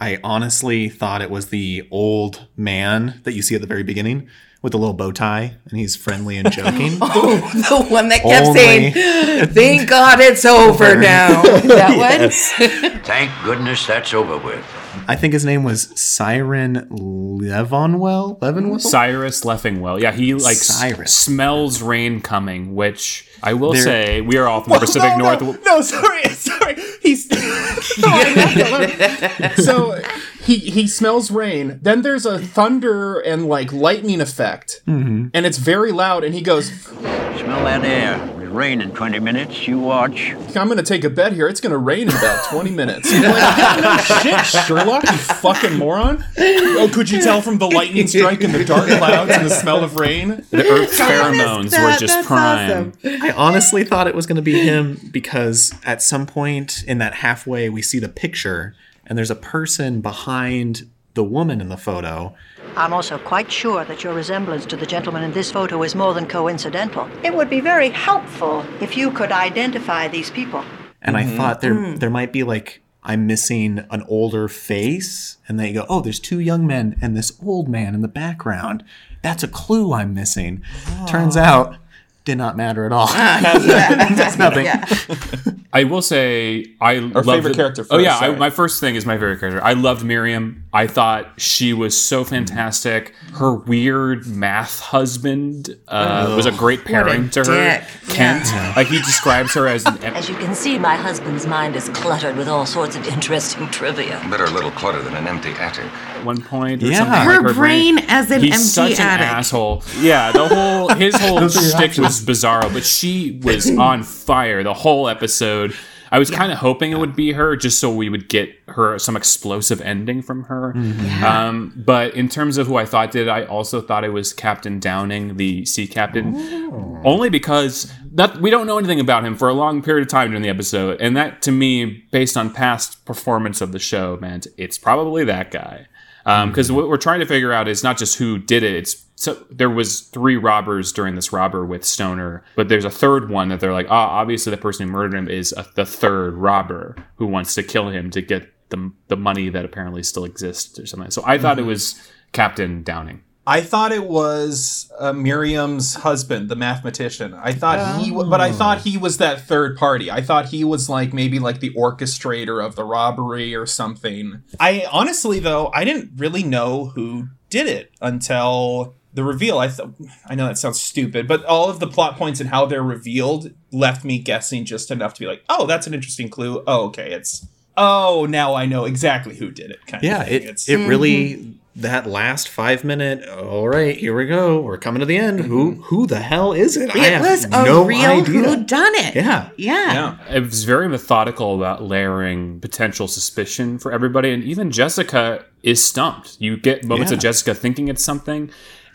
S3: I honestly thought it was the old man that you see at the very beginning with the little bow tie, and he's friendly and joking.
S4: Oh, the one that kept
S3: Only-
S4: saying, thank God it's over now. That
S3: Yes.
S10: Thank goodness that's over with.
S3: I think his name was Siren Levonwell. Levinwell.
S2: Cyrus Leffingwell. Yeah, he like s-
S3: Cyrus.
S2: smells rain coming, which I will
S3: There-
S2: say we are all from the
S5: Well,
S2: Pacific
S5: no,
S2: North.
S5: No, no, sorry, sorry. He's No, I no. so he he smells rain. Then there's a thunder and like lightning effect,
S3: Mm-hmm.
S5: and it's very loud. And he goes,
S15: Smell that air. It'll rain in 20 minutes. You watch.
S5: "I'm gonna take a bet here. It's gonna rain in about 20 minutes." Like, no shit, Sherlock, you fucking moron! Oh, could you tell from the lightning strike and the dark clouds and the smell of rain?
S2: The Earth's pheromones were just
S4: That's
S2: prime.
S3: I honestly thought it was going to be him because at some point in that halfway, we see the picture and there's a person behind the woman in the photo.
S6: I'm also quite sure that your resemblance to the gentleman in this photo is more than coincidental. It would be very helpful if you could identify these people.
S3: And I thought there
S6: Mm.
S3: there might be like I'm missing an older face, and they go, "Oh, there's two young men and this old man in the background. That's a clue I'm missing." Turns out, did not matter at all. That's nothing.
S2: I will say I love
S5: favorite character
S2: Oh yeah, I, my first thing is my favorite character. I loved Miriam. I thought she was so fantastic. Her weird math husband uh, was a great pairing to her.
S12: dick.
S2: Kent, like he describes her as an
S12: As you can see, my husband's mind is cluttered with all sorts of interesting trivia.
S13: Better a little clutter than an empty attic.
S2: at one point or
S3: Yeah.
S2: something.
S4: Her
S2: like
S4: brain as an
S2: He's
S4: empty
S2: such an
S4: attic.
S2: asshole. Yeah, the whole his whole
S3: Those
S2: shtick was bizarro, but she was on fire the whole episode. I was kind of hoping it would be her, just so we would get her some explosive ending from her. Mm-hmm. Um, but in terms of who I thought did, I also thought it was Captain Downing, the sea captain, oh. only because that we don't know anything about him for a long period of time during the episode, and that to me, based on past performance of the show, meant it's probably that guy. Um, mm-hmm. Because what we're trying to figure out is not just who did it. It's so there was three robbers during this robber with Stoner, but there's a third one that they're like, oh, obviously the person who murdered him is a, the third robber who wants to kill him to get the the money that apparently still exists or something. So I thought it was Captain Downing.
S5: I thought it was uh, Miriam's husband, the mathematician. I thought he, w- but I thought he was that third party. I thought he was like maybe like the orchestrator of the robbery or something. I honestly though I didn't really know who did it until the reveal. I thought I know that sounds stupid, but all of the plot points and how they're revealed left me guessing just enough to be like, oh, that's an interesting clue. Oh, okay, it's oh now I know exactly who did it. Kind
S3: Yeah,
S5: of thing.
S3: it
S5: It's-
S3: it really mm-hmm. that last five minute. All right, here we go. We're coming to the end. Who mm-hmm. who the hell is it? I
S4: It
S3: have
S4: was a
S3: no
S4: real
S3: idea.
S4: who done it.
S3: Yeah.
S4: Yeah.
S2: It was very methodical about layering potential suspicion for everybody, and even Jessica is stumped. You get moments of Jessica thinking it's something,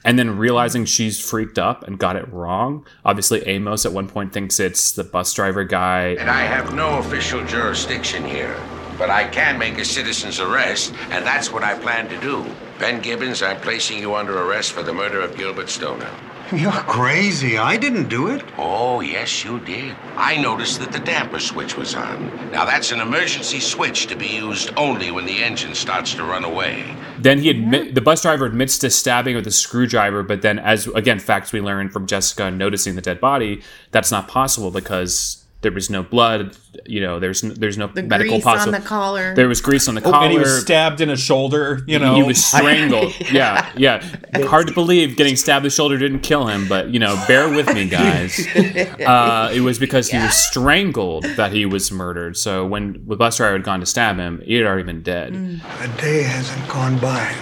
S2: and then realizing she's freaked up and got it wrong. Obviously, Amos at one point thinks it's the bus driver guy.
S9: And I have no official jurisdiction here. But I can make a citizen's arrest, and that's what I plan to do. Ben Gibbons, I'm placing you under arrest for the murder of Gilbert Stoner.
S10: You're crazy. I didn't do it.
S9: Oh, yes, you did. I noticed that the damper switch was on. Now, that's an emergency switch to be used only when the engine starts to run away.
S2: Then he admit the bus driver admits to stabbing with a screwdriver, but then, as again, facts we learn from Jessica noticing the dead body, that's not possible because there was no blood. You know, there's n- there's no
S4: The
S2: medical
S4: grease on
S2: possible.
S4: the collar.
S2: There was grease on the
S5: Oh,
S2: collar.
S5: and he was stabbed in a shoulder. You know,
S2: he was strangled. yeah, yeah. Hard to believe getting stabbed in the shoulder didn't kill him, but you know, bear with me, guys. Uh, it was because he was strangled that he was murdered. So when the bus driver had gone to stab him, he had already been dead.
S16: A day hasn't gone by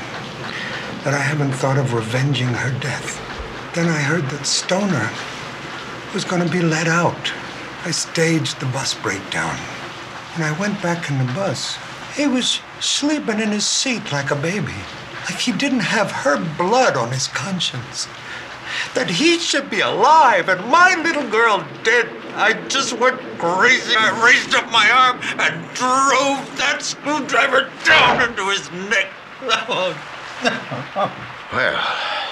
S16: that I haven't thought of revenging her death. Then I heard that Stoner was going to be let out. I staged the bus breakdown. When I went back in the bus, he was sleeping in his seat like a baby. Like he didn't have her blood on his conscience. That he should be alive and my little girl dead. I just went crazy. I raised up my arm and drove that screwdriver down into his neck.
S9: Oh, Well,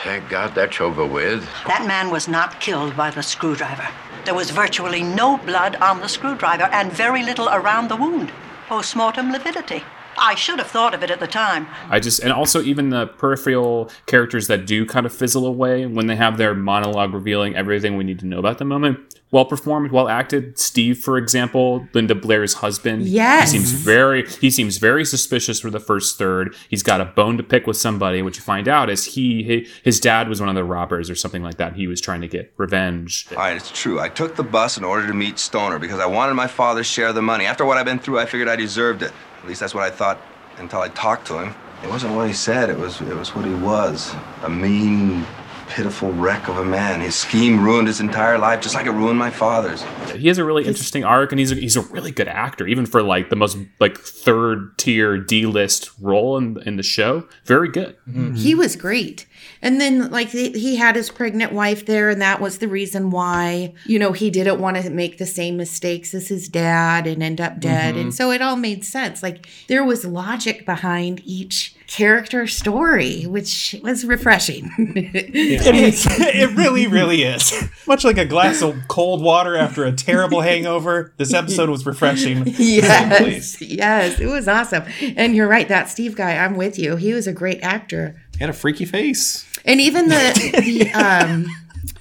S9: thank God that's over with.
S6: That man was not killed by the screwdriver. There was virtually no blood on the screwdriver and very little around the wound. Postmortem lividity. I should have thought of it at the time.
S2: I just and also even the peripheral characters that do kind of fizzle away when they have their monologue revealing everything we need to know about the moment. well performed, well acted. Steve, for example, Linda Blair's husband.
S4: Yes.
S2: he seems very he seems very suspicious for the first third. He's got a bone to pick with somebody. What you find out is he, he his dad was one of the robbers or something like that. He was trying to get revenge.
S17: All right, it's true. I took the bus in order to meet Stoner because I wanted my father's share of the money. After what I've been through, I figured I deserved it. At least that's what I thought until I talked to him. It wasn't what he said. It was it was what he was. A mean, pitiful wreck of a man. His scheme ruined his entire life, just like it ruined my father's.
S2: He has a really interesting arc, and he's a, he's a really good actor, even for like the most like third tier D list role in in the show. Very good.
S4: He was great. And then, like, he he had his pregnant wife there, and that was the reason why, you know, he didn't want to make the same mistakes as his dad and end up dead.
S5: Mhm.
S4: And so it all made sense. Like, there was logic behind each character story, which was refreshing.
S5: It is. It really, really is. Much like a glass of cold water after a terrible hangover, this episode was refreshing.
S4: yes, yes, it was awesome. And you're right, that Steve guy, I'm with you. He was a great actor.
S3: He had a freaky face.
S4: And even the the um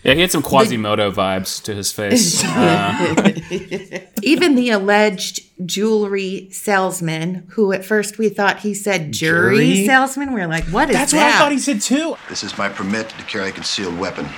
S2: Yeah, he had some Quasimodo vibes to his face. Uh,
S4: even the alleged jewelry salesman, who at first we thought he said jury,
S7: Jury?
S4: salesman, we are like, what is
S5: That's
S4: that?
S5: That's what I thought he said too.
S7: This is my permit to carry a concealed weapon.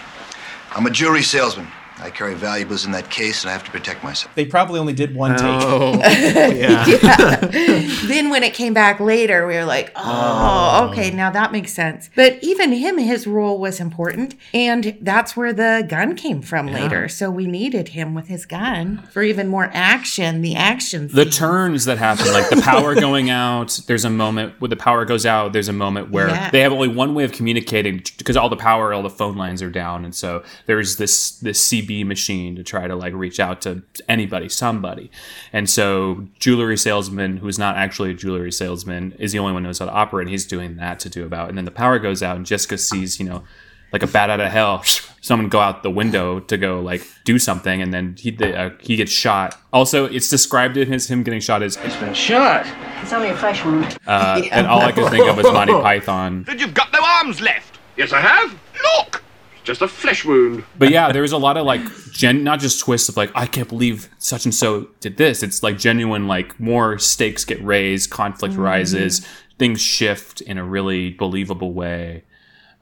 S7: I'm a jewelry salesman. I carry valuables in that case, and I have to protect myself.
S5: They probably only did one
S3: Oh,
S5: take.
S4: Yeah. then when it came back later, we were like, oh, oh, okay, now that makes sense. But even him, his role was important. And that's where the gun came from later. So we needed him with his gun for even more action, the action.
S2: the turns that happen, like the power going out, there's a moment where the power goes out, there's a moment where
S4: Yeah.
S2: they have only one way of communicating because all the power, all the phone lines are down. And so there's this this CB machine to try to like reach out to anybody, somebody. And so jewelry salesman, who's not actually a jewelry salesman, is the only one who knows how to operate. And He's doing that to do about. And then the power goes out and Jessica sees, you know, like a bat out of hell, someone go out the window to go like do something, and then he the, uh, he gets shot. Also, it's described in his him getting shot as
S8: He's been shot.
S11: It's only a flesh wound.
S2: uh, and all I could think of was Monty Python.
S18: Then you've got no arms left. Yes, I have. Look! Just a flesh wound.
S2: But yeah, there was a lot of like gen, not just twists of like I can't believe such and so did this. It's like genuine like more stakes get raised, conflict
S4: Mm-hmm.
S19: Mhm.
S2: rises, things shift in a really believable way.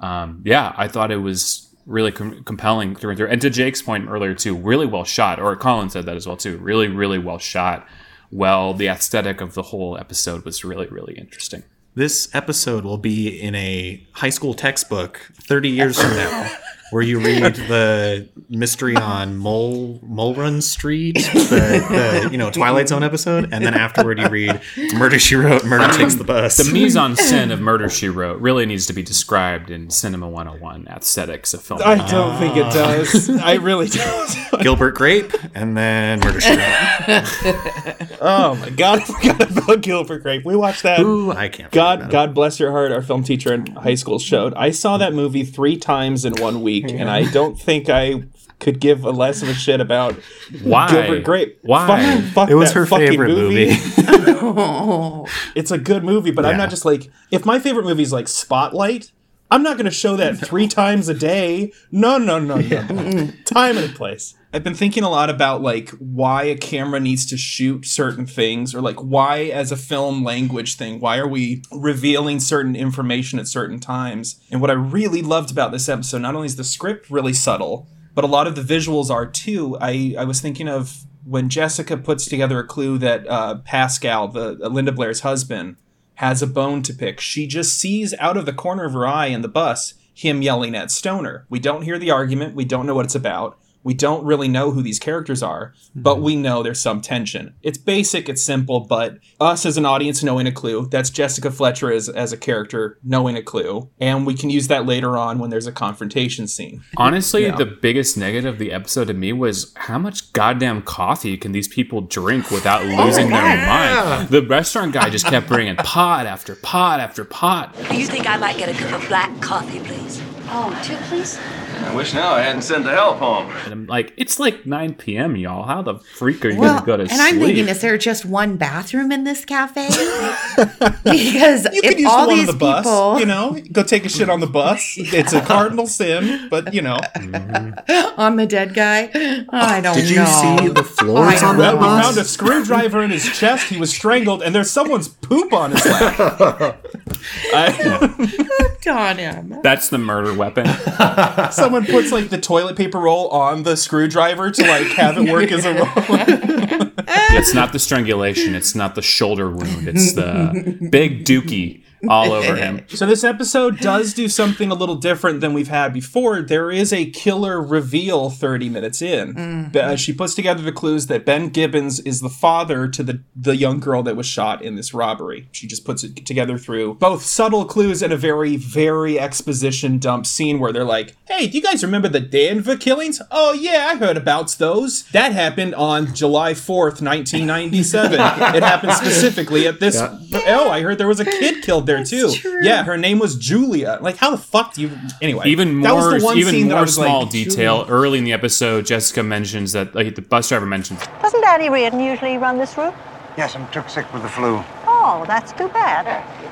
S2: Um, yeah, I thought it was really com- compelling through and through. And to Jake's point earlier too, really well shot. Or Colin said that as well too. Really, really well shot. Well, the aesthetic of the whole episode was really, really interesting.
S3: This episode will be in a high school textbook 30 years from now, where you read the mystery on Mole Mole Run Street, the, the you know Twilight Zone episode, and then afterward you read Murder She Wrote, Murder um, Takes the Bus.
S2: The mise en scène of Murder She Wrote really needs to be described in Cinema 101 aesthetics of film.
S5: I don't think it ah. does. I really don't.
S3: Gilbert Grape, and then Murder She Wrote.
S5: oh my god, I forgot about Gilbert Grape. We watched that.
S3: Ooh, I can't.
S5: God, God bless your heart. Our film teacher in high school showed. I saw that movie three times in one week, and I don't think I could give a less of a shit about
S2: Why?
S5: Gilbert Grape.
S2: Why?
S5: Fuck, fuck
S3: It was
S5: that
S3: her
S5: fucking
S3: favorite movie.
S5: it's a good movie, but I'm not just like if my favorite movie is like Spotlight. I'm not going to show that three times a day. No, no, no, no. Time and place. I've been thinking a lot about like why a camera needs to shoot certain things or like why as a film language thing, why are we revealing certain information at certain times? And what I really loved about this episode, not only is the script really subtle, but a lot of the visuals are too. I, I was thinking of when Jessica puts together a clue that uh, Pascal, the uh, Linda Blair's husband, has a bone to pick. She just sees out of the corner of her eye in the bus him yelling at Stoner. We don't hear the argument. We don't know what it's about. We don't really know who these characters are, but hmm. we know there's some tension. It's basic, it's simple, but us as an audience knowing a clue, that's Jessica Fletcher as, as a character knowing a clue, and we can use that later on when there's a confrontation scene.
S2: Honestly,
S5: Yeah.
S2: the biggest negative of the episode to me was how much goddamn coffee can these people drink without oh, losing their mind? The restaurant guy just kept bringing pot after pot after pot.
S12: Do you think I might get a cup of black coffee, please?
S11: Oh, two, please?
S8: I wish now I hadn't sent the help home.
S2: And I'm like, it's like 9 p.m., y'all. How the freak are you
S4: Well,
S2: gonna go to
S4: and
S2: sleep?
S4: I'm thinking, is there just one bathroom in this cafe? because
S5: You could
S4: if
S5: use
S4: all
S5: the one on
S4: these
S5: the bus.
S4: people
S5: You know, go take a shit on the bus. It's a cardinal sin, but you know.
S4: on the dead guy, I don't know.
S3: Did you see the floors on
S4: don't
S3: that
S5: We found a screwdriver in his chest. He was strangled, and there's someone's poop on his lap. I,
S4: on him.
S2: That's the murder weapon.
S5: someone puts like the toilet paper roll on the screwdriver to like have it work as a roll.
S2: it's not the strangulation. It's not the shoulder wound. It's the big dookie all over him.
S5: So this episode does do something a little different than we've had before. There is a killer reveal 30 minutes in. Be- uh, she puts together the clues that Ben Gibbons is the father to the the young girl that was shot in this robbery. She just puts it together through both subtle clues and a very very exposition dump scene where they're like, "Hey, do you guys remember the Danville killings? Oh yeah, I heard about those. That happened on July 4th, 1997. it happened specifically at this Oh, I heard there was a kid killed there too. Yeah, her name was Julia. Like, how the fuck do you? Anyway,
S2: Even
S5: that was
S2: more,
S5: the one
S2: even
S5: scene
S2: more
S5: was
S2: small
S5: like,
S2: detail. Early in the episode, Jessica mentions that, like the bus driver mentions,
S12: Doesn't Daddy Reardon usually run this route?
S16: Yes, I'm took sick with the flu.
S12: Oh, that's too bad.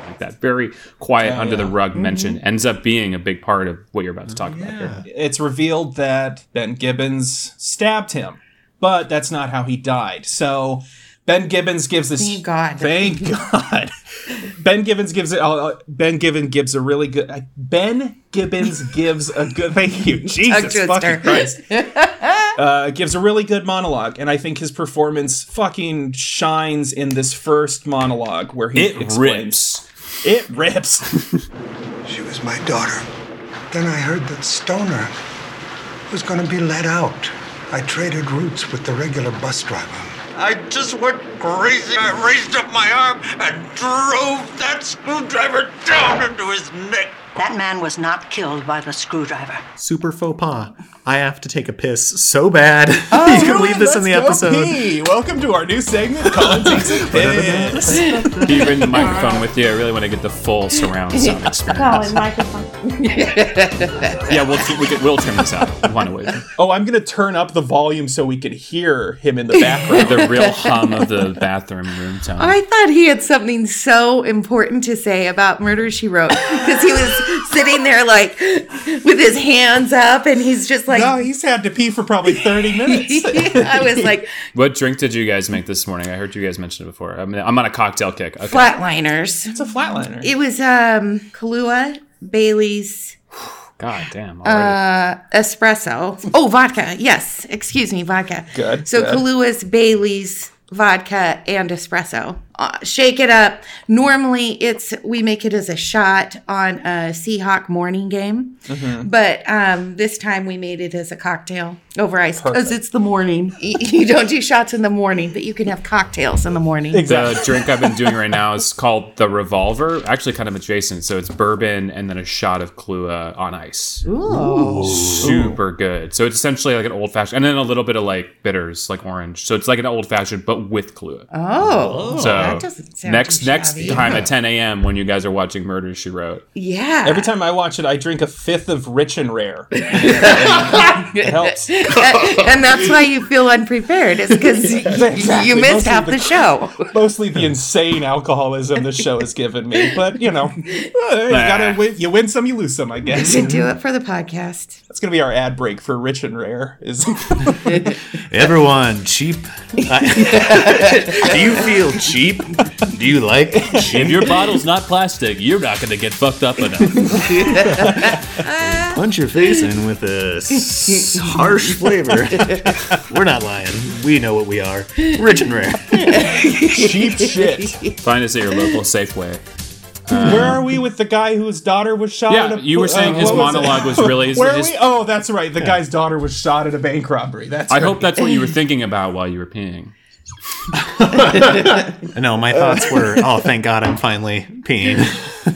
S2: like that very quiet
S5: Oh,
S2: under the
S5: yeah.
S2: rug mm-hmm. mention ends up being a big part of what you're about to talk about here.
S5: It's revealed that Ben Gibbons stabbed him, but that's not how he died. So Ben Gibbons gives this.
S4: Thank God.
S5: Thank God. Ben Gibbons gives it. Uh, ben Gibbons gives a really good. Uh, ben Gibbons gives a good. Thank you, Jesus fucking Christ. Uh, gives a really good monologue, and I think his performance fucking shines in this first monologue where he
S2: It
S5: explains. It rips.
S16: She was my daughter. Then I heard that Stoner was going to be let out. I traded routes with the regular bus driver.
S9: I just went crazy. I raised up my arm and drove that screwdriver down into his neck.
S6: That man was not killed by the screwdriver.
S3: Super faux pas. I have to take a piss so bad.
S5: Oh,
S3: you can leave this in the episode.
S5: pee. Welcome to our new segment, Colin takes a piss.
S2: Can you bring the microphone with you? I really want to get the full surround sound experience.
S12: microphone.
S2: Yeah, we'll we could, we'll trim this out. One away.
S5: Oh, I'm gonna turn up the volume so we can hear him in the background.
S2: The real hum of the bathroom room tone.
S4: I thought he had something so important to say about Murder She Wrote because he was sitting there like with his hands up and he's just like,
S5: no, he's had to pee for probably 30 minutes.
S4: I was like,
S2: What drink did you guys make this morning? I heard you guys mention it before. I mean, I'm on a cocktail kick. Okay.
S4: flatliners.
S5: It's a flatliner.
S4: It was um Kahlua, Bailey's,
S2: God damn. Already.
S4: uh, espresso. Oh, vodka. Yes, excuse me, vodka.
S5: Good,
S4: So
S5: good.
S4: Kahlua's, Bailey's, vodka, and espresso. Uh, shake it up. Normally, it's we make it as a shot on a Seahawk morning game,
S5: Mm-hmm.
S4: but um, this time we made it as a cocktail over ice because it's the morning. You don't do shots in the morning, but you can have cocktails in the morning.
S2: The drink I've been doing right now is called the Revolver. Actually, kind of adjacent. So it's bourbon and then a shot of Kahlua on ice.
S4: Ooh.
S2: Super good. So it's essentially like an old fashioned, and then a little bit of like bitters, like orange. So it's like an old fashioned, but with Kahlua.
S4: Oh,
S2: so
S4: that doesn't sound
S2: next
S4: too
S2: next
S4: shabby.
S2: time at 10 a.m. when you guys are watching Murder She Wrote.
S4: Yeah.
S5: Every time I watch it, I drink a fifth of Rich and Rare. it helps.
S4: and that's why you feel unprepared. It's because
S5: Exactly.
S4: you missed
S5: Mostly
S4: half
S5: the-
S4: the show.
S5: Mostly the insane alcoholism the show has given me, but you know, you gotta win. You win some, you lose some. I guess.
S4: You do it for the podcast.
S5: That's gonna be our ad break for Rich and Rare. Is
S3: Everyone, cheap. I- Do you feel cheap? Do you like
S2: If your bottle's not plastic, you're not going to get fucked up enough.
S3: punch your face in with a s- harsh flavor? We're not lying. We know what we are. Rich and rare.
S5: cheap shit.
S2: Find us at your local Safeway.
S5: Uh, Where are we with the guy whose daughter was shot?
S2: Yeah,
S5: at a,
S2: you were saying uh, his
S5: what was it?
S2: monologue was really-
S5: Where
S2: his-
S5: are we? Oh, that's right. The guy's daughter was shot at a bank robbery. That's.
S2: I
S5: right.
S2: hope that's what you were thinking about while you were peeing.
S3: No, my thoughts were, oh, thank God I'm finally peeing.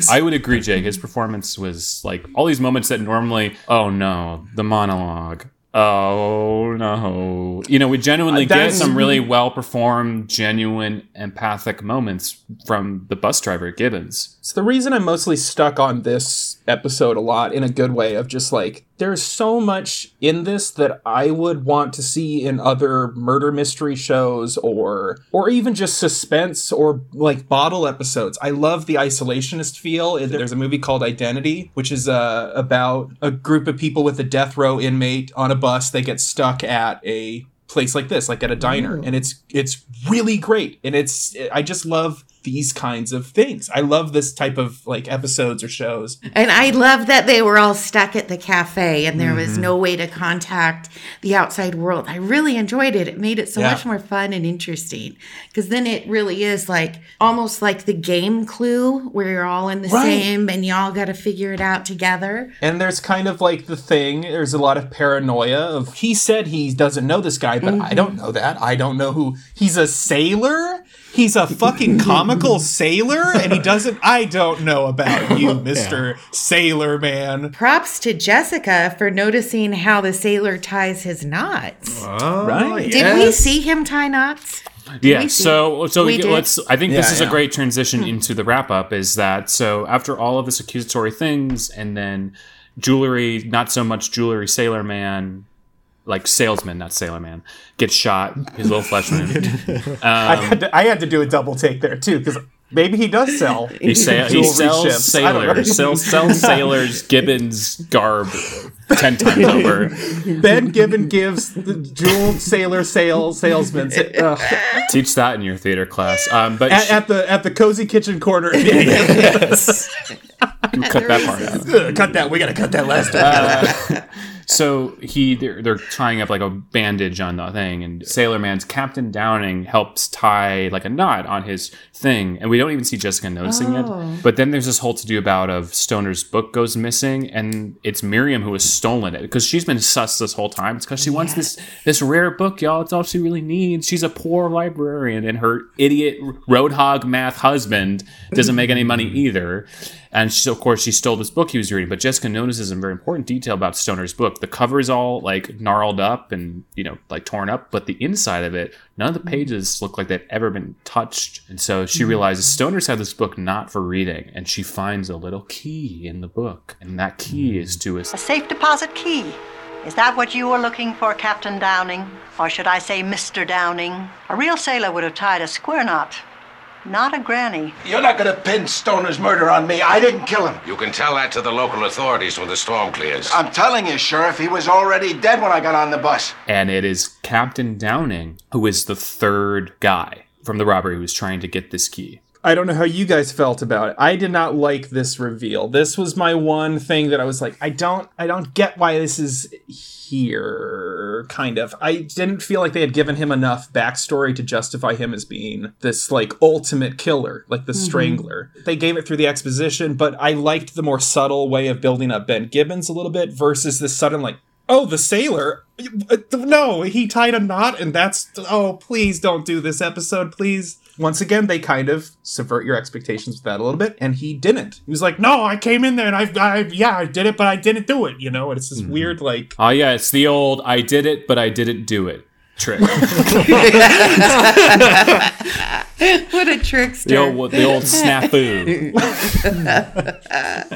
S2: I would agree, Jake. His performance was like all these moments that normally, oh no, the monologue. Oh no. You know, we genuinely
S5: Uh,
S2: get some really well performed, genuine, empathic moments from the bus driver, Gibbons.
S5: It's the reason I'm mostly stuck on this episode a lot in a good way of just like there's so much in this that I would want to see in other murder mystery shows or or even just suspense or like bottle episodes. I love the isolationist feel. There's a movie called Identity, which is uh, about a group of people with a death row inmate on a bus. They get stuck at a place like this, like at a diner, and it's it's really great. And it's I just love these kinds of things. I love this type of like episodes or shows.
S4: And I love that they were all stuck at the cafe and there was
S5: Mhm.
S4: no way to contact the outside world. I really enjoyed it. It made it so
S5: Yeah.
S4: much more fun and interesting because then it really is like almost like the game clue where you're all in the
S5: Right.
S4: same and you all got to figure it out together.
S5: And there's kind of like the thing, there's a lot of paranoia of he said he doesn't know this guy, but I don't know that. I don't know who he's a sailor? He's a fucking comical sailor and he doesn't I don't know about you, Mr. Sailor Man.
S4: Props to Jessica for noticing how the sailor ties his knots.
S5: Oh, right.
S4: Did we see him tie knots?
S2: yeah so so
S4: we
S2: we let's i think this is
S5: yeah.
S2: a great transition hmm. into the wrap up is that so after all of this accusatory things and then jewelry not so much jewelry sailor man like salesman not sailor man gets shot his little flesh wound.
S5: I
S2: um,
S5: had to, I had to do a double take there too cuz maybe he does sell
S2: he, sa- he sells
S5: ships. I
S2: sailors. sells, sells sailors gibbons garb 10 times over.
S5: Ben Gibbon gives the jeweled sailor sales salesman uh,
S2: teach that in your theater class. Um, but
S5: at, at the at the cozy kitchen corner.
S2: cut that part out.
S5: Cut that. We gotta cut that last
S2: Uh, so he they're, they're tying up like a bandage on the thing and sailor man's captain downing helps tie like a knot on his thing and we don't even see jessica noticing
S4: Oh.
S2: it but then there's this whole to do about of stoner's book goes missing and it's miriam who has stolen it because she's been sus this whole time. It's because she wants this this rare book y'all. It's all she really needs. She's a poor librarian and her idiot roadhog math husband doesn't make any money either and she, of course, she stole this book he was reading. But Jessica notices a very important detail about Stoner's book. The cover is all like gnarled up and, you know, like torn up, but the inside of it, none of the mm-hmm. pages look like they've ever been touched. And so she mm-hmm. realizes Stoner's had this book not for reading, and she finds a little key in the book. And that key is mm. to his
S6: A safe deposit key. Is that what you were looking for, Captain Downing? Or should I say Mr. Downing? A real sailor would have tied a square knot, not a granny.
S7: You're not gonna pin Stoner's murder on me. I didn't kill him.
S9: You can tell that to the local authorities when the storm clears.
S7: I'm telling you, Sheriff, he was already dead when I got on the bus.
S2: and it is Captain Downing who is the third guy from the robbery who is trying to get this key.
S5: I don't know how you guys felt about it. I did not like this reveal. This was my one thing that I was like, I don't, I don't get why this is here. Kind of. I didn't feel like they had given him enough backstory to justify him as being this like ultimate killer, like the
S4: Mhm.
S5: Strangler. They gave it through the exposition, but I liked the more subtle way of building up Ben Gibbons a little bit versus this sudden like. Oh, the sailor? Uh, No, he tied a knot, and that's. Oh, please don't do this episode, please. Once again, they kind of subvert your expectations with that a little bit, and he didn't. He was like, "No, I came in there and I, I yeah, I did it, but I didn't do it." You know, and it's this mm-hmm. weird like.
S2: Oh, yeah, it's the old I did it, but I didn't do it trick.
S4: what a trickster.
S2: The old, the old snafu.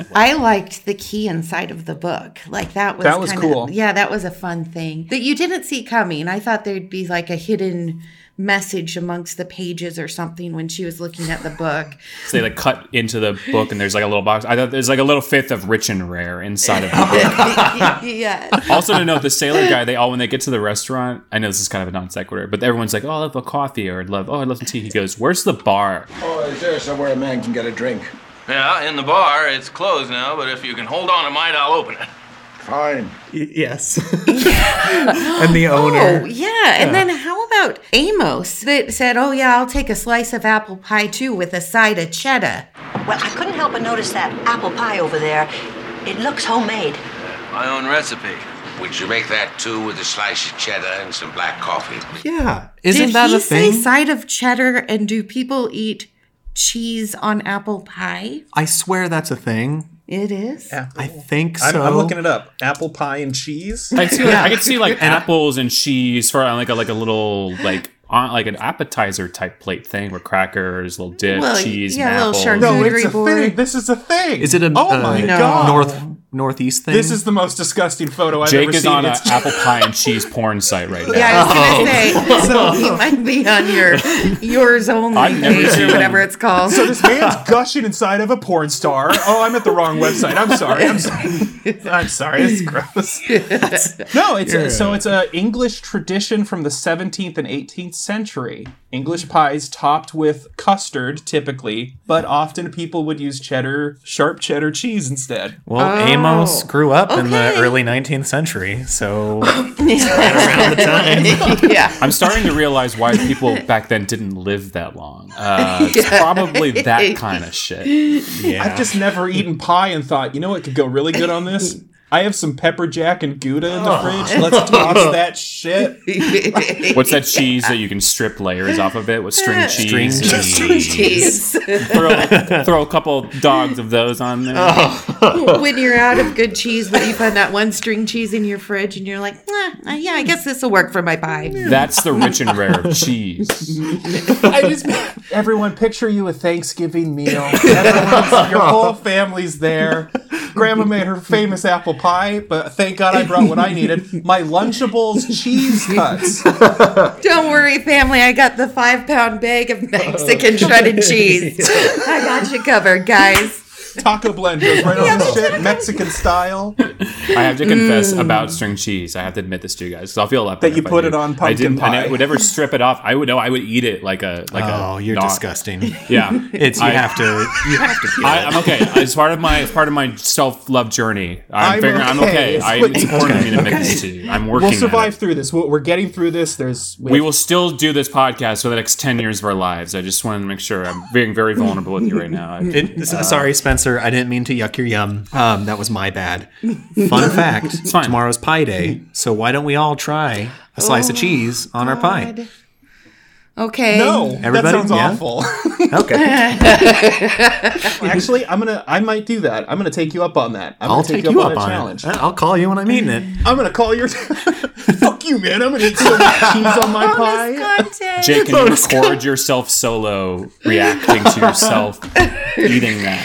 S4: I liked the key inside of the book. Like that was
S5: That was
S4: kinda-
S5: cool.
S4: Yeah, that was a fun thing that you didn't see coming. I thought there'd be like a hidden message amongst the pages or something when she was looking at the book.
S2: So they like cut into the book, and there's like a little box. I thought there's like a little fifth of rich and rare inside of the book.
S4: yeah.
S2: also to note, the sailor guy, they all when they get to the restaurant, I know this is kind of a non sequitur, but everyone's like, "Oh, I love a coffee," or "I'd love, oh, I love some tea." He goes, "Where's the bar?"
S7: Oh, is there somewhere a man can get a drink?
S8: Yeah, in the bar. It's closed now, but if you can hold on a mite, I'll open it.
S7: Fine.
S3: yes. and the oh, owner.
S4: Oh, yeah. And then how about Amos that said, oh, yeah, I'll take a slice of apple pie too with a side of cheddar?
S6: Well, I couldn't help but notice that apple pie over there. It looks homemade.
S8: My own recipe.
S9: Would you make that too with a slice of cheddar and some black coffee?
S3: Yeah. Isn't
S4: Did
S3: that
S4: he
S3: a
S4: say side of cheddar and do people eat cheese on apple pie?
S3: I swear that's a thing.
S4: It is.
S3: I think
S5: I'm,
S3: so.
S5: I'm looking it up. Apple pie and cheese.
S2: I see, like, I could see like apples and cheese for like a like a little like on like an appetizer type plate thing with crackers, little dip,
S4: Well,
S2: cheese,
S4: yeah,
S2: and
S4: a little
S2: apples.
S5: No, it's a
S4: board.
S5: thing. This is a thing.
S3: Is it a
S5: Oh
S3: uh,
S5: my
S4: No.
S5: god.
S3: North northeast thing.
S5: This is the most disgusting photo I've
S2: Jake
S5: ever
S2: is on an apple pie and cheese porn site right now.
S4: Yeah, I was gonna say
S5: So-
S4: he might be on your yours only
S2: I've never
S4: page or whatever it's called.
S5: So this man's gushing inside of a porn star. Oh, I'm at the wrong website. I'm sorry. I'm sorry. I'm sorry. It's gross. no, it's so it's a English tradition from the 17th and 18th century. English pies topped with custard, typically, but often people would use cheddar, sharp cheddar cheese instead.
S3: Well,
S4: Oh,
S3: Amos grew up in the early 19th century, so right around the time.
S4: yeah.
S2: I'm starting to realize why people back then didn't live that long. Uh, it's probably that kind of shit.
S5: I've just never eaten pie and thought, you know what could go really good on this? I have some pepper jack and Gouda in the fridge. Let's toss that shit.
S2: What's that cheese that you can strip layers off of it with string cheese?
S3: String
S2: and-
S3: cheese.
S2: Throw, throw a couple dogs of those on there.
S3: Oh.
S4: when you're out of good cheese, but you find that one string cheese in your fridge, and you're like, "Nah, uh, yeah, I guess this will work for my pie.
S2: That's the rich and rare of cheese.
S5: I just everyone picture you a Thanksgiving meal. Your whole family's there. Grandma made her famous apple pie, but thank God I brought what I needed. My Lunchables cheese cuts.
S4: Don't worry, family. I got the five pound bag of Mexican shredded cheese. I got you covered, guys.
S5: Taco blend goes right on the shit, Mexican style.
S2: I have to confess
S4: Mm.
S2: about string cheese. I have to admit this to you guys because I'll feel a lot
S5: That
S2: better
S5: you
S2: if I
S5: put
S2: do.
S5: it on
S2: I
S5: pumpkin
S2: didn't.
S5: pie.
S2: I would never strip it off. I would know. I would eat it like a like a.
S3: Oh, you're
S2: not-
S3: disgusting.
S2: Yeah,
S3: It's you
S2: I-
S3: have to you have to feel
S2: I,
S3: it.
S2: I'm okay. It's part of my it's part of my self love journey. I'm,
S5: I'm
S2: figuring I'm
S5: okay.
S2: okay. I,
S5: It's-
S2: it's important for me to admit
S3: okay.
S2: this to you. I'm working.
S5: We'll
S2: at
S5: survive
S2: it.
S5: through this. We're we're getting through this. There's
S2: We will still do this podcast for the next ten years of our lives. I just wanted to make sure I'm being very vulnerable with you right now. I-
S3: It, s- sorry, Spencer. I didn't mean to yuck your yum. Um, that was my bad. Fun fact: tomorrow's Pie Day, so why don't we all try a slice of
S4: Oh,
S3: cheese on our pie?
S4: God. Okay.
S5: No,
S3: Everybody?
S5: that sounds
S3: Yeah?
S5: awful.
S3: Okay,
S5: Actually, I'm gonna. I might do that. I'm gonna take you up on that. I'm
S3: I'll
S5: gonna
S3: take you up
S5: a
S3: on
S5: challenge.
S3: it. I'll call you when I'm eating it.
S5: I'm gonna call your. Fuck you, man! I'm gonna eat so much cheese on my pie.
S2: Jake, can you record yourself solo reacting to yourself eating that?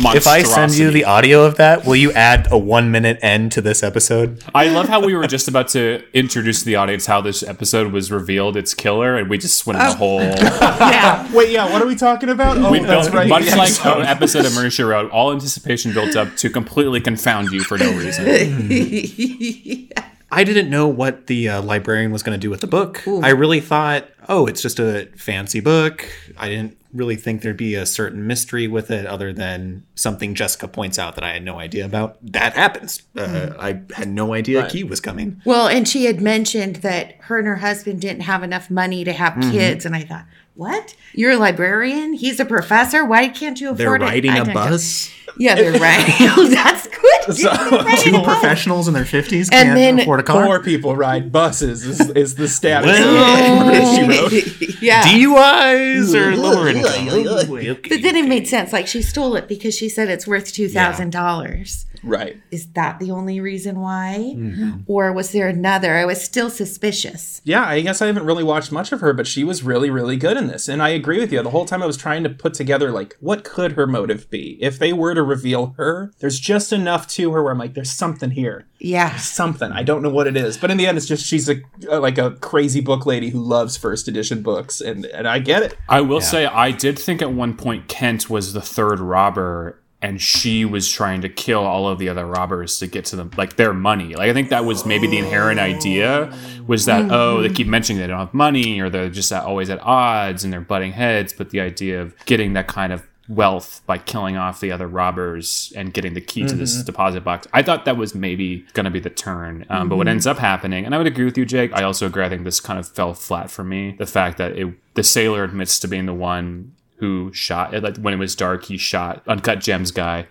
S3: If I send you the audio of that, will you add a one minute end to this episode?
S2: I love how we were just about to introduce to the audience how this episode was revealed. It's killer, and we just went in the oh. whole.
S4: Yeah.
S5: Wait, yeah. What are we talking about? Oh,
S2: We
S5: that's
S2: built,
S5: right.
S2: much
S5: the
S2: like
S5: episode.
S2: an episode of Murder She Wrote, all anticipation built up to completely confound you for no reason.
S3: I didn't know what the uh, librarian was going to do with the book. I really thought, oh, it's just a fancy book. I didn't really think there'd be a certain mystery with it other than something Jessica points out that I had no idea about. That happens. Uh, I had no idea
S5: Right.
S3: Key was coming.
S4: Well, and she had mentioned that her and her husband didn't have enough money to have
S3: Mhm.
S4: kids, and I thought, what? You're a librarian? He's a professor. Why can't you
S3: They're
S4: afford it?
S3: riding
S4: I
S3: a bus.
S4: Yeah, they're riding. oh, that's good.
S3: Two professionals in their 50s
S4: And
S3: can't
S4: then
S3: afford a car.
S5: Poor people ride buses. Is, is the status
S3: Well-
S5: of Murder She Wrote.
S4: yeah.
S3: DUIs or lower income.
S4: But then it made sense. Like she stole it because she said it's worth two thousand dollars.
S5: Right.
S4: Is that the only reason why,
S5: Mhm.
S4: or was there another? I was still suspicious.
S5: Yeah, I guess I haven't really watched much of her, but she was really, really good in this. And I agree with you. The whole time I was trying to put together, like, what could her motive be? If they were to reveal her, there's just enough to her where I'm like, there's something here.
S4: Yeah.
S5: Something. I don't know what it is. But in the end, it's just she's a, a like a crazy book lady who loves first edition books. And, and I get it.
S2: I will say, I did think at one point Kent was the third robber, and she was trying to kill all of the other robbers to get to them, like their money. Like I think that was maybe the inherent idea was that oh, they keep mentioning they don't have money, or they're just at, always at odds and they're butting heads. But the idea of getting that kind of wealth by killing off the other robbers and getting the key to this
S5: Mhm.
S2: deposit box. I thought that was maybe going to be the turn. Um, But what
S5: Mhm.
S2: ends up happening, and I would agree with you, Jake. I also agree. I think this kind of fell flat for me. The fact that it, the sailor admits to being the one who shot like when it was dark. He shot Uncut Gems guy.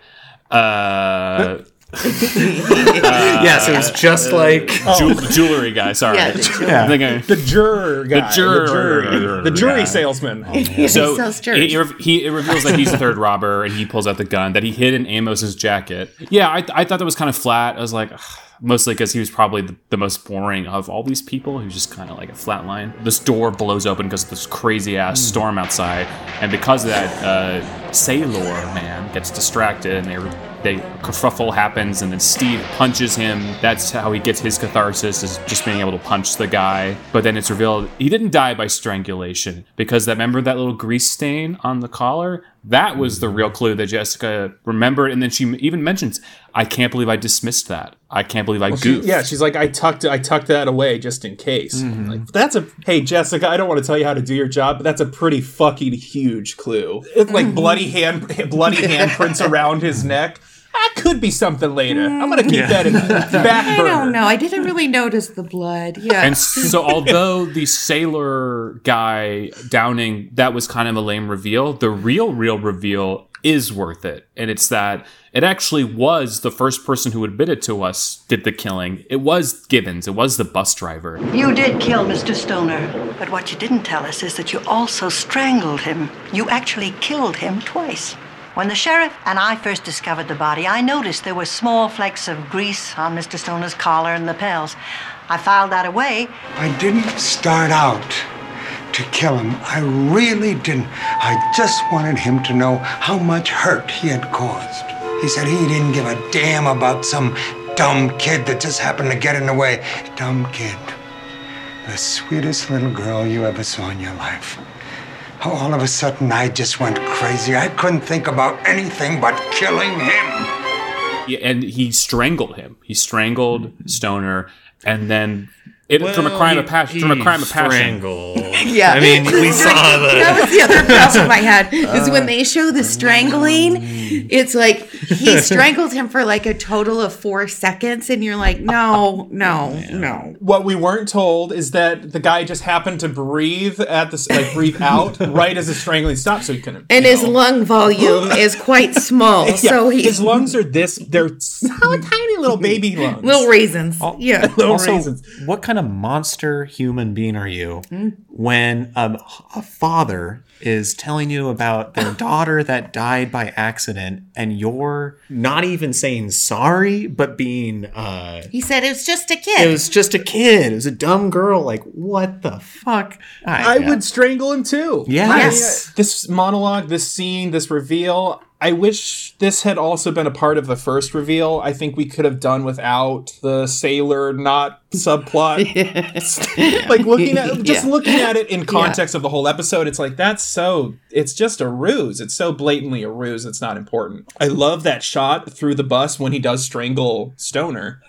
S2: Uh,
S3: Yes, it was just uh, like-
S2: Jew- oh. jewelry guy. Sorry,
S5: Yeah, the jewelry-
S2: I'm thinking-
S5: The juror guy.
S2: The juror,
S5: The jury, the jury
S2: guy.
S5: salesman.
S2: Oh, so
S4: sells
S2: it, it, he, it reveals that he's the third robber, and he pulls out the gun that he hid in Amos's jacket. Yeah, I, I thought that was kind of flat. I was like, ugh, mostly because he was probably the, the most boring of all these people. He was just kind of like a flat line. This door blows open because of this crazy ass hmm. storm outside, and because of that, uh, Sailor man gets distracted, and they they kerfuffle happens, and then Steve punches him. That's how he gets his catharsis is just being able to punch the guy. But then it's revealed he didn't die by strangulation because that remember that little grease stain on the collar. That was the real clue that Jessica remembered, and then she even mentions, "I can't believe I dismissed that. I can't believe I
S5: Well, she- yeah, she's like, I tucked I tucked that away just in case.
S2: Mm-hmm.
S5: Like, that's a hey Jessica, I don't want to tell you how to do your job, but that's a pretty fucking huge clue. It's like bloody hand bloody handprints around his neck. That could be something later. I'm gonna keep
S2: Yeah.
S5: that in the back
S4: I
S5: burner.
S4: don't know. I didn't really notice the blood. Yeah.
S2: And so, although the sailor guy downing that was kind of a lame reveal, the real, real reveal is worth it. And it's that it actually was the first person who admitted to us did the killing. It was Gibbons. It was the bus driver.
S6: You did kill Mr. Stoner, but what you didn't tell us is that you also strangled him. You actually killed him twice. When the sheriff and I first discovered the body, I noticed there were small flecks of grease on Mr. Stoner's collar and lapels. I filed that away.
S16: I didn't start out to kill him. I really didn't. I just wanted him to know how much hurt he had caused. He said he didn't give a damn about some dumb kid that just happened to get in the way. Dumb kid. The sweetest little girl you ever saw in your life. How all of a sudden I just went crazy. I couldn't think about anything but killing him.
S2: Yeah, And he strangled him. He strangled mm-hmm. Stoner, and then it from a crime
S3: he-
S2: of passion. From a crime of passion.
S3: strangled.
S4: Yeah.
S3: I mean, we saw the.
S4: That was the other problem I had is
S3: Uh,
S4: when they show the strangling, it's like he strangled him for like a total of four seconds, and you're like, no, no, no.
S5: What we weren't told is that the guy just happened to breathe at the like breathe out right as the strangling stopped, so he couldn't.
S4: And his lung volume is quite small,
S5: Yeah,
S4: so he
S5: his lungs are this. They're so tiny little baby lungs.
S4: little raisins. Yeah, little
S3: also, what kind of monster human being are you when a, a father is telling you about their daughter that died by accident and you're not even saying sorry, but being, uh,
S4: He said it was just a kid.
S3: it was just a kid. It was a dumb girl. Like, what the fuck?
S5: I would strangle him too.
S3: Yes.
S5: I mean, this monologue, this scene, this reveal. I wish this had also been a part of the first reveal. I think we could have done without the sailor not subplot. like looking at just
S4: Yeah.
S5: looking at it in context of the whole episode, it's like that's so it's just a ruse. It's so blatantly a ruse. It's not important. I love that shot through the bus when he does strangle Stoner.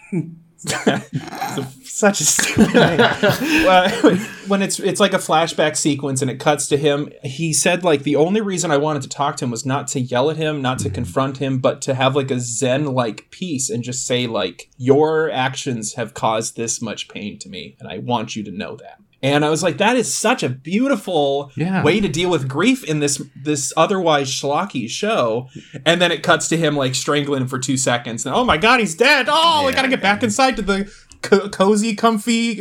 S5: Such a stupid Well, when it's it's like a flashback sequence and it cuts to him he said like the only reason i wanted to talk to him was not to yell at him not to mm-hmm. confront him but to have like a zen like peace and just say like your actions have caused this much pain to me and i want you to know that. And i was like that is such a beautiful
S3: Yeah.
S5: way to deal with grief in this this otherwise schlocky show. And then it cuts to him like strangling for two seconds and oh my god he's dead! Oh i gotta get back inside to the co- cozy comfy